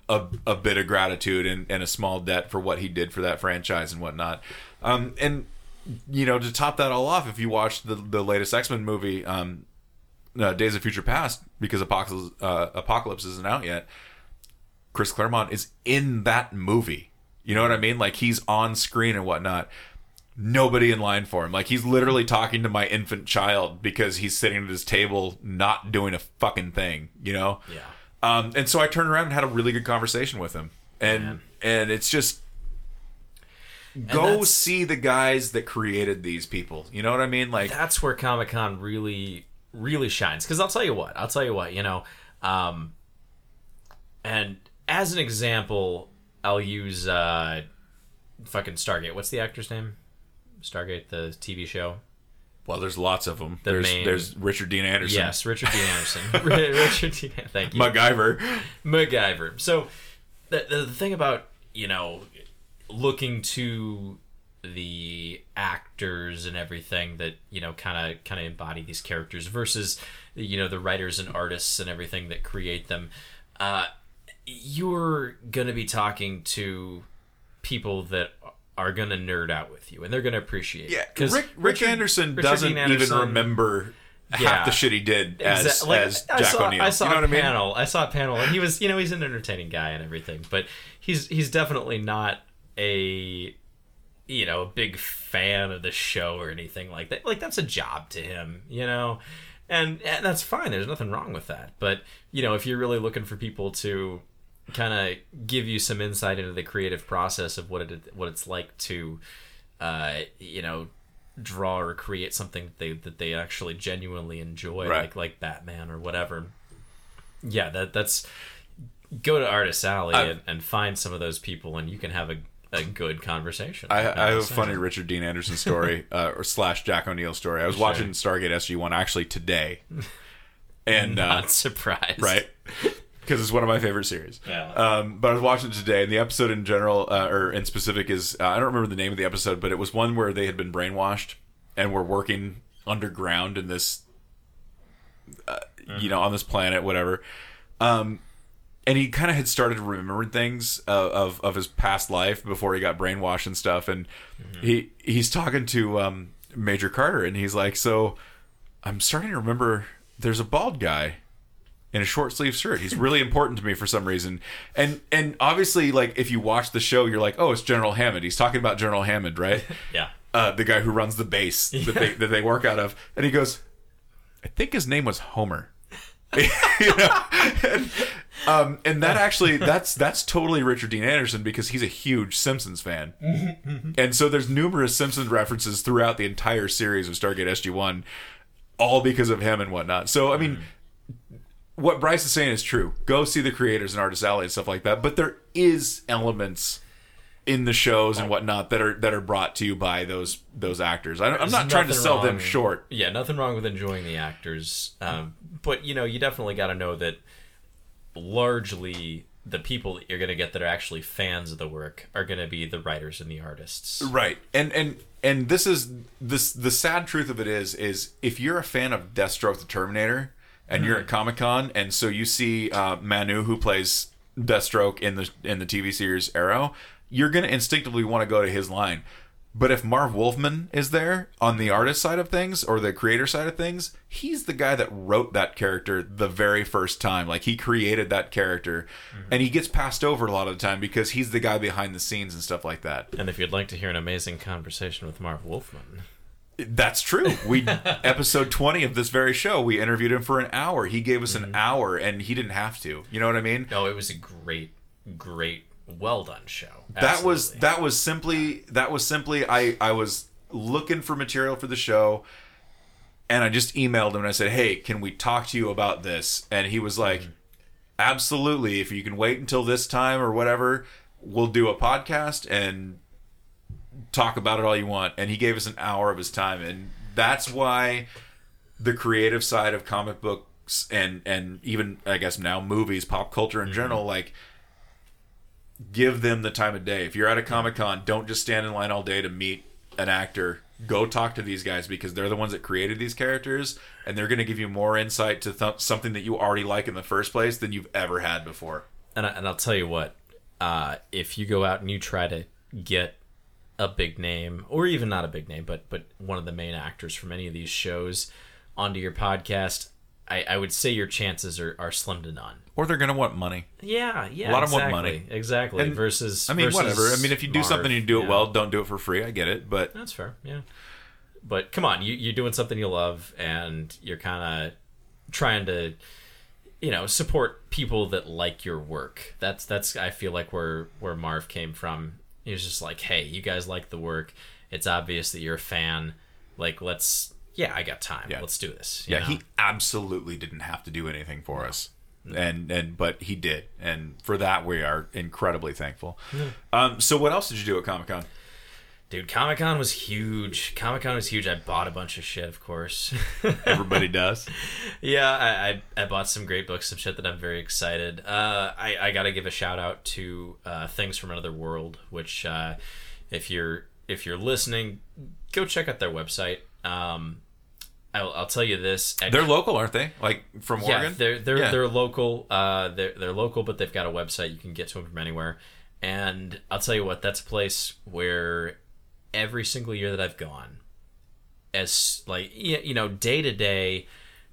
a, a bit of gratitude and, and a small debt for what he did for that franchise and whatnot. Um, and you know, to top that all off, if you watch the the latest X Men movie, um, uh, Days of Future Past, because Apocalypse uh, Apocalypse isn't out yet, Chris Claremont is in that movie. You know what I mean? Like he's on screen and whatnot. Nobody in line for him. Like he's literally talking to my infant child because he's sitting at his table not doing a fucking thing. You know? Yeah. Um, and so I turned around and had a really good conversation with him, and Man. and it's just go see the guys that created these people. You know what I mean? Like That's where Comic Con really, really shines. Because I'll tell you what. I'll tell you what. You know, um, and as an example, I'll use uh, fucking Stargate. What's the actor's name? Stargate, the TV show. Well, there's lots of them. The there's main- there's Richard Dean Anderson. Yes, Richard Dean Anderson. Richard Dean. Thank you. MacGyver. MacGyver. So the, the the thing about you know looking to the actors and everything that you know kind of kind of embody these characters versus you know the writers and artists and everything that create them uh you're gonna be talking to people that are gonna nerd out with you and they're gonna appreciate Yeah, because Rick, Rick Richard- Richard, Richard doesn't Anderson- even remember Yeah. half the shit he did as, like, as I Jack saw, O'Neill. I saw you know a what I mean? panel. I saw a panel, and he was, you know, he's an entertaining guy and everything, but he's he's definitely not a, you know, a big fan of the show or anything like that. Like that's a job to him, you know, and and that's fine. There's nothing wrong with that. But you know, if you're really looking for people to kind of give you some insight into the creative process of what it what it's like to, uh, you know, draw or create something that they that they actually genuinely enjoy, Right. like like Batman or whatever. Yeah, that that's go to Artist Alley and, and find some of those people, and you can have a, a good conversation. I, I have a funny Richard Dean Anderson story, uh, or slash Jack O'Neill story. I was watching Stargate SG One actually today, and uh, Not surprised, right because it's one of my favorite series. Yeah. Um, but I was watching it today, and the episode in general, uh, or in specific, is uh, I don't remember the name of the episode, but it was one where they had been brainwashed and were working underground in this, uh, you know, on this planet, whatever. Um, and he kind of had started to remember things uh, of of his past life before he got brainwashed and stuff. And he he's talking to um, Major Carter, and he's like, "So I'm starting to remember. There's a bald guy." In a short sleeve shirt. He's really important to me for some reason. And and obviously, like if you watch the show, you're like, oh, it's General Hammond. He's talking about General Hammond, right? Yeah. Uh, the guy who runs the base that they that they work out of. And he goes, I think his name was Homer. you know? and, um, and that actually that's that's totally Richard Dean Anderson because he's a huge Simpsons fan. and so there's numerous Simpsons references throughout the entire series of Stargate SG-1 all because of him and whatnot. So I mean, what Bryce is saying is true. Go see the creators and Artist Alley and stuff like that. But there is elements in the shows and whatnot that are that are brought to you by those those actors. I, I'm not trying to sell them short. Yeah, nothing wrong with enjoying the actors, um, but you know, you definitely got to know that largely the people that you're going to get that are actually fans of the work are going to be the writers and the artists. Right. And and and this is this the sad truth of it is is if you're a fan of Deathstroke the Terminator and you're at Comic Con and so you see uh, Manu who plays Deathstroke in the in the TV series Arrow, you're gonna instinctively want to go to his line. But if Marv Wolfman is there on the artist side of things or the creator side of things, he's the guy that wrote that character the very first time. Like he created that character, and he gets passed over a lot of the time because he's the guy behind the scenes and stuff like that. And if you'd like to hear an amazing conversation with Marv Wolfman, That's true. We episode twenty of this very show, we interviewed him for an hour. He gave us an mm-hmm. hour, and he didn't have to. You know what I mean? no, it was a great, great, well done show. That was that was simply that was simply I I was looking for material for the show, and I just emailed him and I said, "Hey, can we talk to you about this?" And he was like, mm-hmm. "Absolutely. If you can wait until this time or whatever, we'll do a podcast and talk about it all you want." And he gave us an hour of his time, and that's why the creative side of comic books and and even I guess now movies, pop culture in general, like give them the time of day. If you're at a Comic Con, don't just stand in line all day to meet an actor. Go talk to these guys because they're the ones that created these characters, and they're going to give you more insight to th- something that you already like in the first place than you've ever had before. and, I, and I'll tell you what, uh, if you go out and you try to get a big name, or even not a big name, but but one of the main actors from any of these shows onto your podcast, I, I would say your chances are, are slim to none. Or they're going to want money. Yeah, yeah. A lot of them want money. Exactly. And, versus I mean, versus whatever. I mean, if you do Marv, something and you do it yeah. well, don't do it for free. I get it, but That's fair. Yeah. But come on, you, you're doing something you love, and you're kind of trying to, you know, support people that like your work. That's that's I feel like where where Marv came from. He was just like, hey, you guys like the work. It's obvious that you're a fan. Like, let's. Yeah, I got time. Yeah. Let's do this. yeah, know? he absolutely didn't have to do anything for us. And and but he did, and for that we are incredibly thankful. Um, so what else did you do at Comic Con? Dude, Comic Con was huge. Comic Con was huge. I bought a bunch of shit, of course. Everybody does. yeah, I, I, I bought some great books, some shit that I'm very excited. Uh, I I gotta give a shout out to uh, Things from Another World, which uh, if you're if you're listening, go check out their website. Um, I'll, I'll tell you this. at- They're local, aren't they? Like from yeah, Oregon. they're they're Yeah. they're local. Uh, they're they're local, but they've got a website. You can get to them from anywhere. And I'll tell you what, that's a place where every single year that I've gone, as like you know, day to day,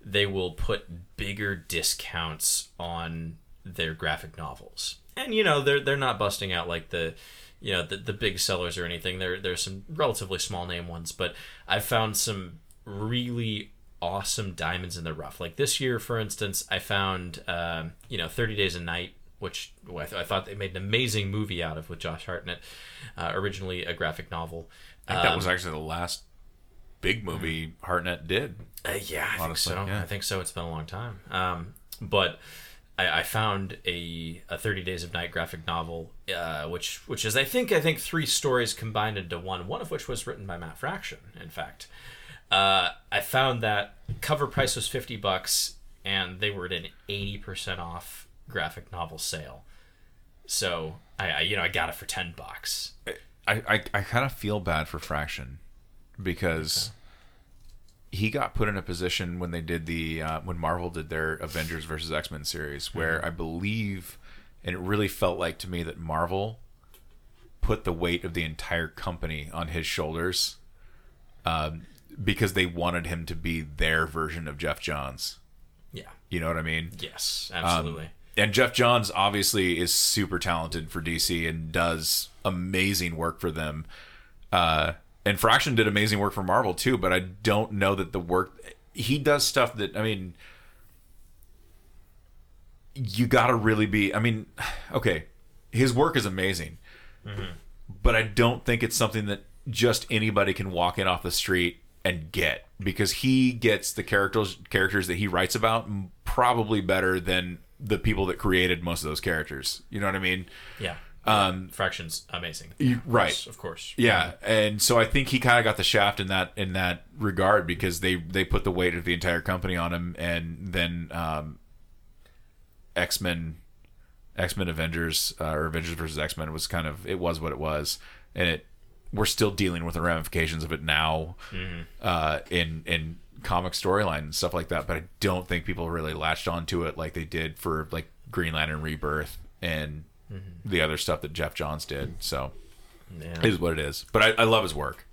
they will put bigger discounts on their graphic novels. And you know, they're they're not busting out like the you know the, the big sellers or anything. There there's some relatively small name ones, but I've found some really awesome diamonds in the rough. Like this year, for instance, I found um, you know Thirty Days a Night, which I, th- I thought they made an amazing movie out of with Josh Hartnett, uh, originally a graphic novel. I think that was actually the last big movie Hartnett did. Uh, yeah, I Honestly, think so. yeah. I think so. It's been a long time. Um, but I, I found a, a Thirty Days of Night graphic novel, uh, which which is I think I think three stories combined into one. One of which was written by Matt Fraction. In fact, uh, I found that cover price was fifty bucks, and they were at an eighty percent off graphic novel sale. So I, I you know I got it for ten bucks. I, I, I kind of feel bad for Fraction because he got put in a position when they did the uh, when Marvel did their Avengers versus X Men series where I believe and it really felt like to me that Marvel put the weight of the entire company on his shoulders um, because they wanted him to be their version of Geoff Johns. Yeah. You know what I mean? Yes. Um, Absolutely. And Geoff Johns obviously is super talented for DC and does amazing work for them. Uh, and Fraction did amazing work for Marvel too, but I don't know that the work he does stuff that I mean you got to really be I mean okay, his work is amazing. But I don't think it's something that just anybody can walk in off the street and get because he gets the characters characters that he writes about probably better than the people that created most of those characters. You know what I mean? yeah. Um, Fraction's amazing. You- right. Of course. Yeah, and so I think he kind of got the shaft in that in that regard because they they put the weight of the entire company on him, and then um, X Men, X Men Avengers uh, or Avengers versus X Men was kind of it was what it was, and it we're still dealing with the ramifications of it now uh, in in comic storyline and stuff like that. But I don't think people really latched onto it like they did for like Green Lantern Rebirth and mm-hmm. the other stuff that Geoff Johns did. So Yeah. it is what it is. But I, I love his work.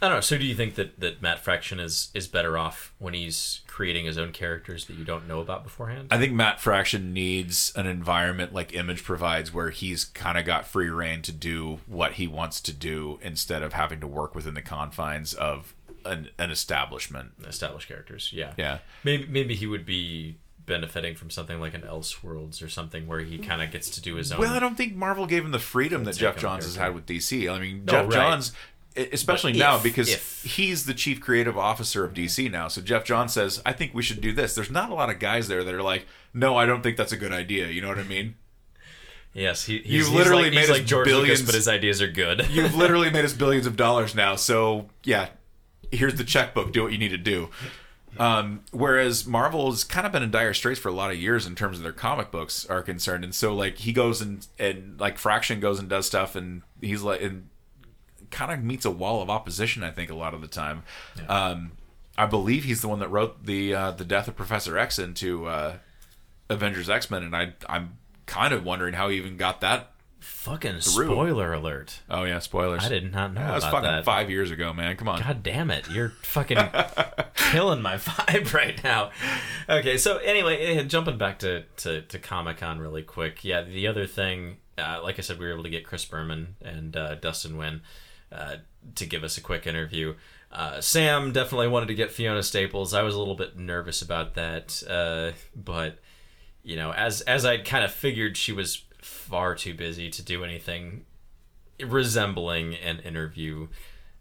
I don't know. So, do you think that, that Matt Fraction is is better off when he's creating his own characters that you don't know about beforehand? I think Matt Fraction needs an environment like Image provides where he's kind of got free reign to do what he wants to do instead of having to work within the confines of an, an establishment. Established characters, yeah. Yeah. Maybe maybe he would be benefiting from something like an Elseworlds or something where he kind of gets to do his own. Well, I don't think Marvel gave him the freedom that Geoff Johns has had with DC. I mean, No, Jeff right. Johns, especially But now if- because if- he's the chief creative officer of DC now. So Geoff Johns says, "I think we should do this." There's not a lot of guys there that are like, "No, I don't think that's a good idea." You know what I mean? yes, he, he's, You've he's literally like, made he's us like George billions- Lucas, but his ideas are good. You've literally made us billions of dollars now. So yeah, here's the checkbook. Do what you need to do. Um, whereas Marvel's kind of been in dire straits for a lot of years in terms of their comic books are concerned, and so like he goes and and like Fraction goes and does stuff, and he's like and kind of meets a wall of opposition. I think a lot of the time. Um, I believe he's the one that wrote the uh, the death of Professor X into uh, Avengers X Men, and I I'm kind of wondering how he even got that. Fucking Through. spoiler alert! Oh yeah, spoilers. I did not know That was fucking that. five years ago, man. Come on. God damn it. You're fucking killing my vibe right now. Okay, so anyway, eh, jumping back to, to, to Comic Con really quick. Yeah, the other thing, uh, like I said, we were able to get Chris Burnham and uh, Dustin Nguyen uh, to give us a quick interview. Uh, Sam definitely wanted to get Fiona Staples. I was a little bit nervous about that, uh, but you know, as as I'd kind of figured, she was far too busy to do anything resembling an interview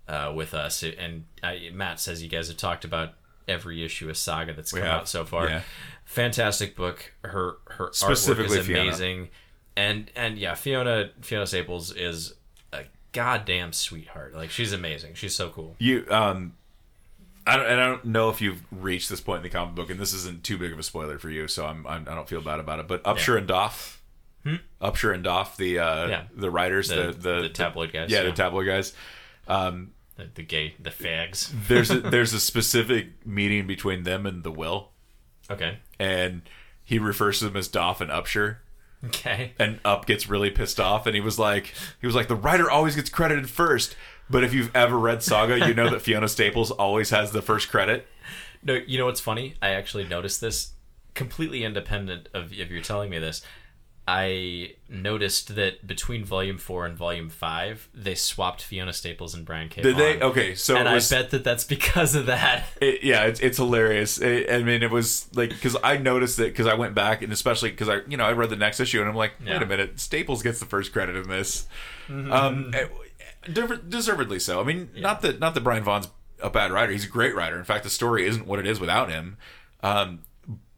uh, with us. And I, Matt says you guys have talked about every issue of Saga that's come have, out so far. yeah. Fantastic book. Her her artwork Specifically is Fiona. amazing. And and yeah, Fiona Fiona Staples is a goddamn sweetheart. Like she's amazing. She's so cool. You um, I don't, and I don't know if you've reached this point in the comic book, and this isn't too big of a spoiler for you, so I'm, I'm I don't feel bad about it. But Upsher and Doff, Upsher and Doff, the uh, Hmm? Yeah. the writers, the The- the, the tabloid guys, yeah, yeah. the tabloid guys. Um, The, the gay, the fags. there's a, there's a specific meeting between them and the Will, Okay. and he refers to them as Doff and Upsher. Okay. and Up gets really pissed off, and he was like, he was like, the writer always gets credited first. But if you've ever read Saga, you know that Fiona Staples always has the first credit. No, you know what's funny? I actually noticed this completely independent of if you're telling me this. I noticed that between volume four and volume five, they swapped Fiona Staples and Brian K. Did they? Okay, so and was, I bet that that's because of that. it, yeah, it's, it's hilarious. It, I mean, it was like because I noticed it because I went back and especially because I, you know, I read the next issue and I'm like, wait Yeah. a minute, Staples gets the first credit in this. Um, eh, deserv- deservedly so. I mean, not that not that Brian Vaughan's a bad writer. He's a great writer. In fact, the story isn't what it is without him. Um,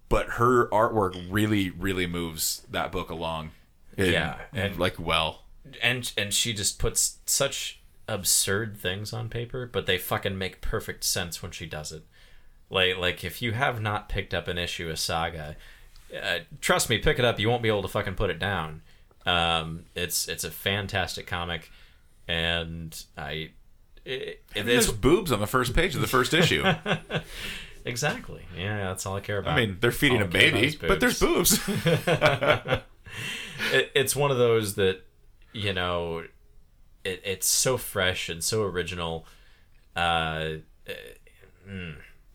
but her artwork really, really moves that book along. in- Yeah, and- like well. and and she just puts such absurd things on paper, but they fucking make perfect sense when she does it. Like like if you have not picked up an issue of Saga, uh, trust me, pick it up. You won't be able to fucking put it down. Um, it's it's a fantastic comic, and I. It, it There's boobs on the first page of the first issue. exactly yeah. That's all I care about. I mean, they're feeding All a I care about baby, but there's boobs. it, it's one of those that you know it, it's so fresh and so original uh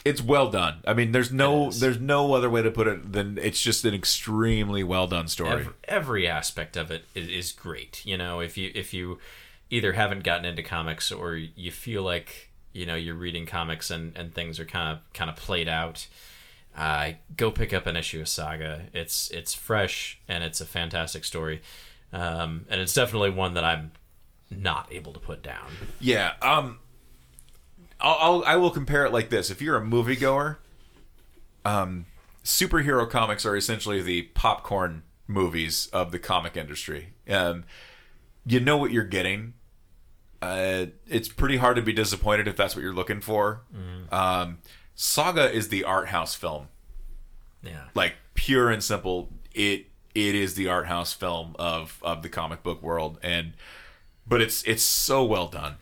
it's well done. I mean, there's no there's no other way to put it than it's just an extremely well done story. every, every aspect of it is, is great you know if you if you either haven't gotten into comics or you feel like you know you're reading comics and and things are kind of kind of played out uh, go pick up an issue of saga it's it's fresh and it's a fantastic story um, and it's definitely one that i'm not able to put down Yeah. Um, I'll, I'll I will compare it like this: if you're a moviegoer, um, superhero comics are essentially the popcorn movies of the comic industry. Um, you know what you're getting. Uh, it's pretty hard to be disappointed if that's what you're looking for. Um, Saga is the art house film. yeah like pure and simple it it is the art house film of of the comic book world and but it's it's so well done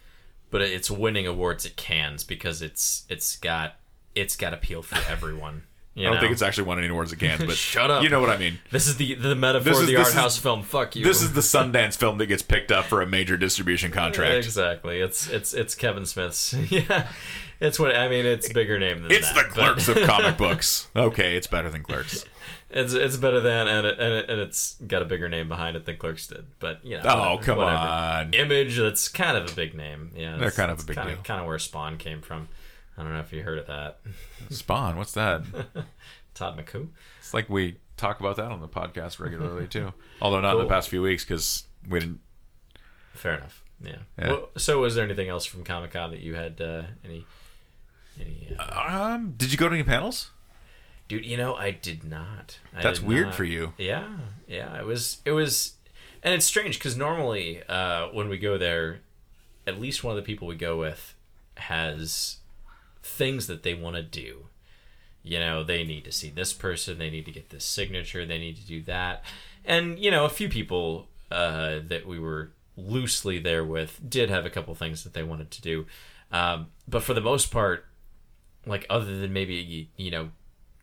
but it's winning awards at Cannes because it's it's got it's got appeal for everyone. You i don't know? think it's actually won any awards it Cannes but Shut up. you know what i mean This is the the metaphor of the art is- house film. Fuck you. this is the sundance film that gets picked up for a major distribution contract exactly. It's it's it's Kevin Smith's. yeah, it's what I mean. It's bigger name than it's that. the but clerks of comic books okay it's better than clerks It's it's better than and it, and, it, and it's got a bigger name behind it than Clerks did. But you know. oh whatever, come whatever. on Image. That's kind of a big name. Yeah, They're kind of a big kind deal. Kind of where Spawn came from. I don't know if you heard of that. spawn what's that Todd McCoo. it's like we talk about that on the podcast regularly too although not in the past few weeks because we didn't Fair enough. Yeah. Yeah. Well, so, was there anything else from Comic Con that you had uh, any? Any? Uh, um did you go to any panels dude, you know, I did not. I That's did weird not. for you. Yeah, yeah. It was. It was, and it's strange because normally uh, when we go there, at least one of the people we go with has things that they want to do. You know, they need to see this person. They need to get this signature. They need to do that. And you know, a few people uh, that we were loosely there with did have a couple things that they wanted to do, um, but for the most part, like other than maybe you know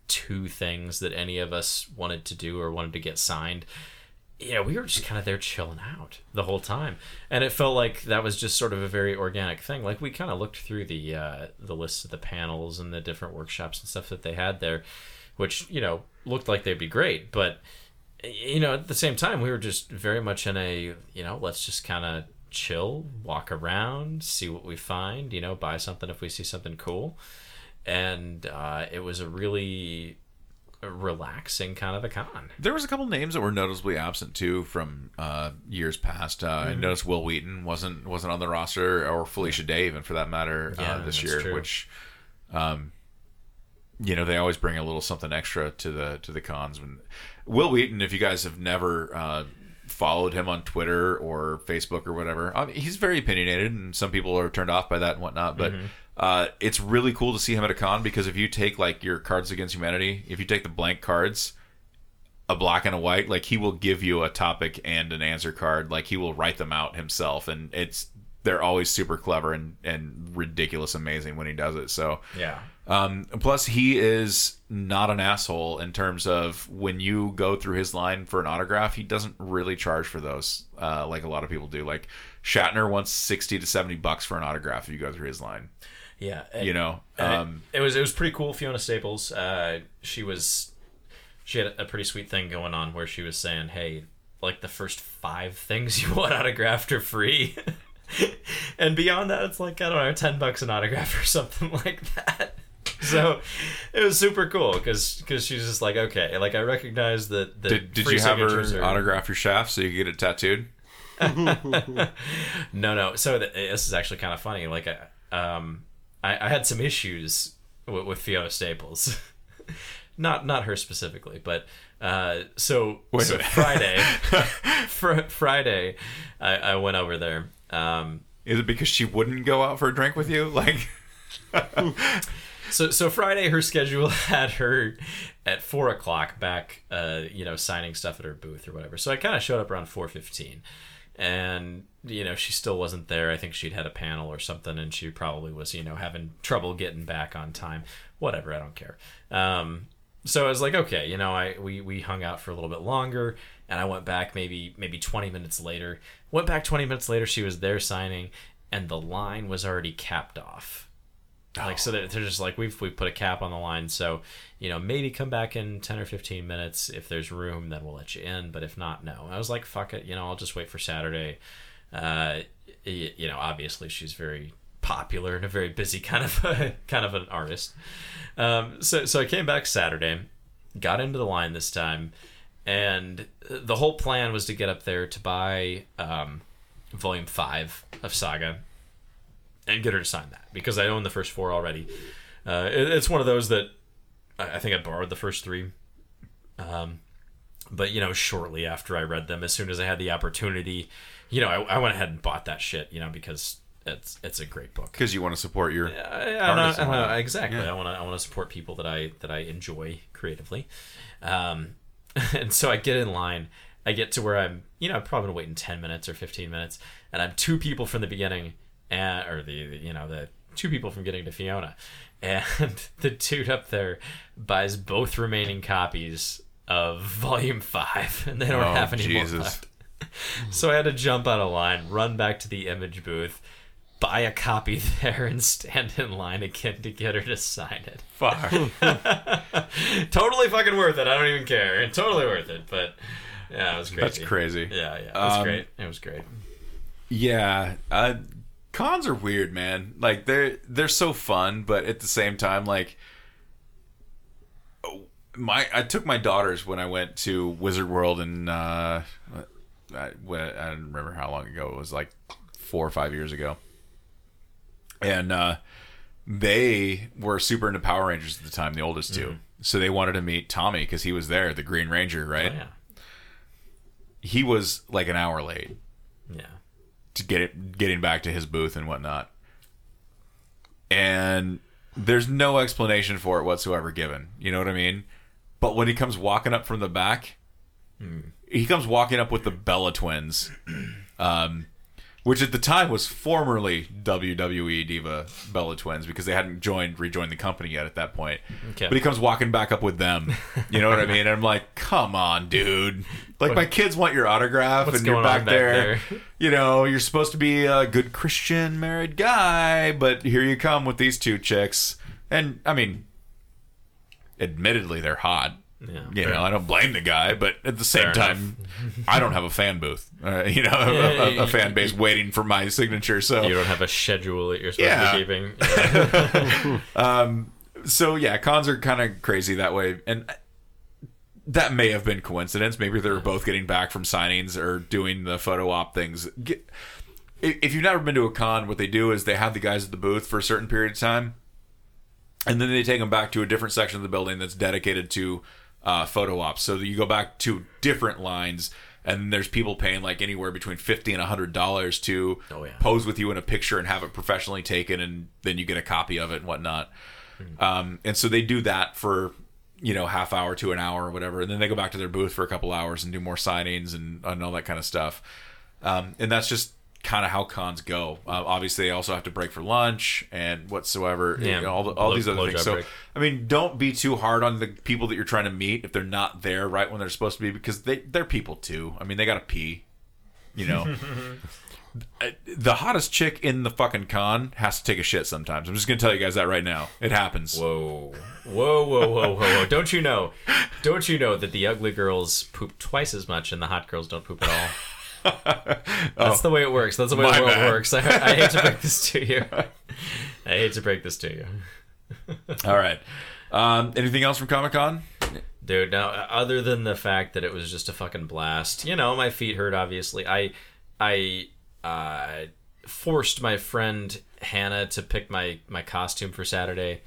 two things that any of us wanted to do or wanted to get signed yeah we were just kind of there chilling out the whole time. And it felt like that was just sort of a very organic thing. Like we kind of looked through the uh, the lists of the panels and the different workshops and stuff that they had there which you know looked like they'd be great. But you know at the same time we were just very much in a you know let's just kind of chill walk around see what we find you know buy something if we see something cool. And uh, it was a really relaxing kind of a con. There was a couple names that were noticeably absent too from uh, years past. Uh, I Mm-hmm. noticed Wil Wheaton wasn't wasn't on the roster, or Felicia Day even for that matter Yeah, uh, this year. true. Which, um, you know, they always bring a little something extra to the to the cons. When Wil Wheaton, if you guys have never uh, followed him on Twitter or Facebook or whatever, I mean, he's very opinionated, and some people are turned off by that and whatnot. But uh, it's really cool to see him at a con because if you take like your Cards Against Humanity, if you take the blank cards, a black and a white, like he will give you a topic and an answer card. Like he will write them out himself, and it's they're always super clever and and ridiculous amazing when he does it. So Yeah. um, plus, he is not an asshole in terms of when you go through his line for an autograph, he doesn't really charge for those uh, like a lot of people do. Like Shatner wants sixty to seventy bucks for an autograph if you go through his line. Yeah. You know, um, it, it was it was pretty cool. Fiona Staples, uh, she was she had a pretty sweet thing going on where she was saying, "Hey, like the first five things you want autographed are free." and beyond that it's like i don't know 10 bucks an autograph or something like that so it was super cool because because she's just like okay like i recognize that the did, did you have her are- autograph your shaft so you could get it tattooed? No, no. So th- this is actually kind of funny. Like, I, um, I, I had some issues with, with Fiona Staples, not not her specifically, but uh, so Wait so. Friday, fr- Friday, I, I went over there. Um, Is it because she wouldn't go out for a drink with you? Like, so so Friday, her schedule had her at four o'clock back, uh, you know, signing stuff at her booth or whatever. So I kind of showed up around four fifteen, and you know she still wasn't there. I think she'd had a panel or something, and she probably was you know having trouble getting back on time. Whatever, I don't care. Um, so I was like, okay, you know, I we we hung out for a little bit longer, and I went back maybe maybe twenty minutes later. Went back twenty minutes later. She was there signing, and the line was already capped off. Like so, they're just like we've we put a cap on the line, so you know maybe come back in ten or fifteen minutes if there's room, then we'll let you in. But if not, no. I was like, fuck it, you know, I'll just wait for Saturday. Uh, y- you know, obviously she's very popular and a very busy kind of a, kind of an artist. Um, so so I came back Saturday, got into the line this time, and the whole plan was to get up there to buy um, volume five of Saga and get her to sign that because I own the first four already. Uh, it, it's one of those that I, I think I borrowed the first three. Um, but you know, shortly after I read them, as soon as I had the opportunity, you know, I, I went ahead and bought that shit. You know, because it's it's a great book. because you want to support your. I, I, I, I, whatnot. exactly. Yeah. I want to I want to support people that I that I enjoy creatively, um, and so I get in line. I get to where I'm, you know, I'm probably waiting ten minutes or fifteen minutes, and I'm two people from the beginning, and or the you know the two people from getting to Fiona, and the dude up there buys both remaining copies of Volume Five, and they don't Oh, have any Jesus. more left. So I had to jump out of line, run back to the image booth, buy a copy there, and stand in line again to get her to sign it. Fuck. totally fucking worth it. I don't even care. Totally worth it. But yeah, it was crazy. That's crazy. Yeah, yeah, it was Um, great. It was great. Yeah, uh, cons are weird, man. Like they're they're so fun, but at the same time, like my I took my daughters when I went to Wizard World, and uh, I, when, I don't remember how long ago it was, like four or five years ago, and uh, they were super into Power Rangers at the time, the oldest 2 So they wanted to meet Tommy because he was there, the Green Ranger, right? Oh, yeah, He was like an hour late. To get it getting back to his booth and whatnot. And there's no explanation for it whatsoever given. You know what I mean? But when he comes walking up from the back, he comes walking up with the Bella twins, um, which at the time was formerly WWE Diva Bella twins because they hadn't joined rejoined the company yet at that point. Okay. But he comes walking back up with them. You know what I mean? And I'm like, come on, dude. Like my kids want your autograph, and you're back, back there. there? You know, you're supposed to be a good Christian married guy, but here you come with these two chicks. And I mean, admittedly, they're hot. Yeah. You know, I don't blame the guy, but at the same Fair time, I don't have a fan booth. Uh, you know, a, Yeah, a, you- a fan base waiting for my signature. So You don't have a schedule that you're supposed Yeah. to be keeping. Yeah. so yeah, cons are kind of crazy that way, and that may have been coincidence. Maybe they were both getting back from signings or doing the photo op things. Get, if if you've never been to a con, what they do is they have the guys at the booth for a certain period of time, and then they take them back to a different section of the building that's dedicated to uh, photo ops. So you go back to different lines, and there's people paying like anywhere between fifty and hundred dollars to Oh, yeah. pose with you in a picture and have it professionally taken, and then you get a copy of it and whatnot. Hmm. Um, and so they do that for you know half hour to an hour or whatever, and then they go back to their booth for a couple hours and do more signings and, and all that kind of stuff. Um, and that's just kind of how cons go. Uh, obviously, they also have to break for lunch and whatsoever. Yeah, know, all, the, all blow- these other things. So, break. I mean, don't be too hard on the people that you're trying to meet if they're not there right when they're supposed to be because they they're people too. I mean, they got to pee. You know. The hottest chick in the fucking con has to take a shit sometimes. I'm just gonna tell you guys that right now. It happens. Whoa, whoa, whoa, whoa, whoa, whoa! Don't you know? Don't you know that the ugly girls poop twice as much and the hot girls don't poop at all? That's the way it works. That's the way the world bad. works. I, I hate to break this to you. I hate to break this to you, All right. Um, anything else from Comic Con? dude. Now, other than the fact that it was just a fucking blast, you know, my feet hurt. Obviously, I, I, uh, forced my friend Hannah to pick my my costume for Saturday,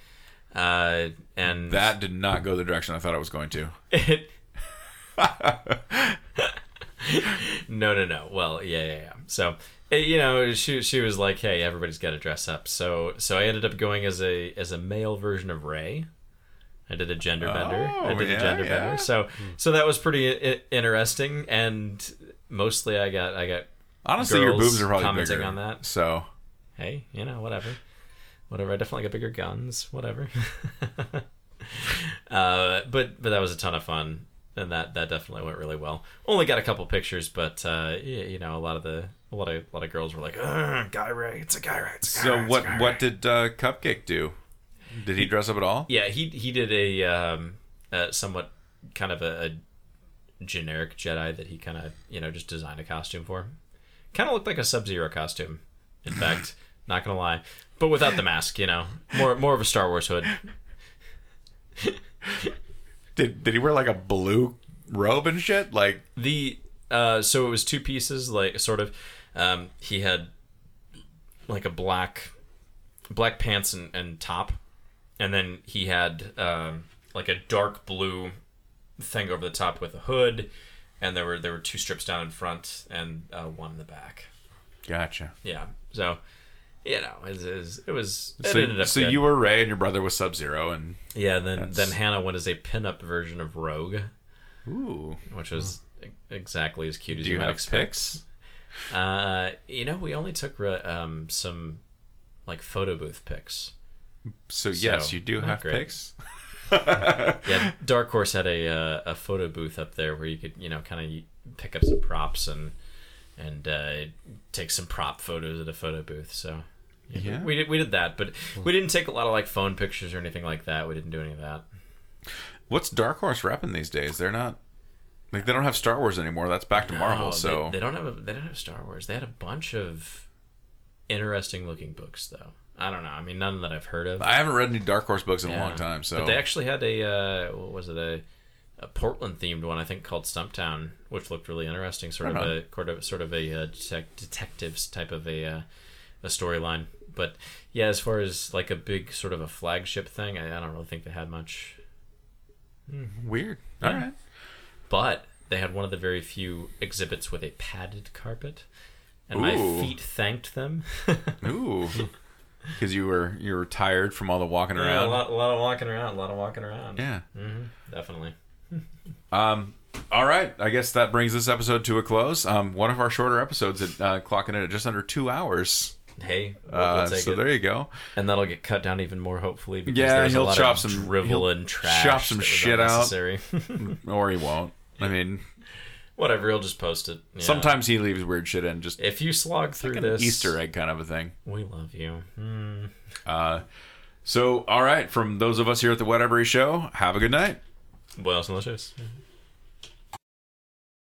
uh, and That did not go the direction I thought it was going to. It... no, no, no. Well, yeah, yeah, yeah. So, eh, you know, she she was like, "Hey, everybody's got to dress up." So, so I ended up going as a as a male version of Rey. I did a gender bender. I Oh, did yeah, a gender yeah. bender. So, so that was pretty interesting, and mostly I got I got Honestly, your boobs are probably commenting bigger. on that. So hey, you know, whatever. Whatever. I definitely got bigger guns. Whatever. uh, but but that was a ton of fun, and that that definitely went really well. Only got a couple pictures, but uh, you know, a lot of the a lot of a lot of girls were like, "Ugh, "Guy Rey, it's a guy Rey." It's a guy so Rey, a what what Rey." did uh, Cupcake do? Did he dress up at all? Yeah, he he did a um, uh, somewhat kind of a, a generic Jedi that he kind of you know just designed a costume for. Kind of looked like a Sub Zero costume. In fact, not gonna lie, but without the mask. You know, more more of a Star Wars hood. Did did he wear like a blue robe and shit? Like The uh, so it was two pieces, like sort of. Um, he had like a black black pants and, and top, and then he had um, like a dark blue thing over the top with a hood, and there were there were two strips down in front and uh, one in the back. gotcha. Yeah, so you know, it was it was it So, ended up so you were Rey and your brother was Sub Zero and yeah. Then That's- then Hannah went as a pinup version of Rogue, ooh. which was e- exactly as cute as Do you, might have expect. pics? Uh, you know, we only took um some like photo booth pics. So yes, So, you do have great. pics. Yeah, Dark Horse had a uh, a photo booth up there where you could you know kind of pick up some props and and uh, take some prop photos at a photo booth. So Yeah. we did we did that, but we didn't take a lot of like phone pictures or anything like that. We didn't do any of that. What's Dark Horse repping these days? They're not like they don't have Star Wars anymore. That's back to Marvel. No, they- so they, don't have a, they don't have Star Wars. They had a bunch of interesting looking books though. I don't know. I mean, none that I've heard of. I haven't read any Dark Horse books in a long time. So But they actually had a uh, what was it a, a Portland themed one I think called Stumptown, which looked really interesting. Sort of a sort of sort of a uh, detec- detectives type of a uh, a storyline. But yeah, as far as like a big sort of a flagship thing, I, I don't really think they had much. weird. All Yeah. right. But they had one of the very few exhibits with a padded carpet, and my feet thanked them. Ooh. Because you were you were tired from all the walking yeah, a around. lot, a lot of walking around, a lot of walking around. Yeah. hmm definitely. Um. All right. I guess that brings this episode to a close. Um. One of our shorter episodes at uh, clocking in at just under two hours. Hey, Uh. so it. there you go. and that'll get cut down even more hopefully because Yeah, there's he'll a lot chop of some- drivel and trash chop some shit out. Or he won't. I mean, whatever he'll just post it Yeah. sometimes he leaves weird shit in. Just if you slog through like an this Easter egg kind of a thing. we love you Hmm. Uh. So all right. From those of us here at the Whatever Show, have a good night. buenas noches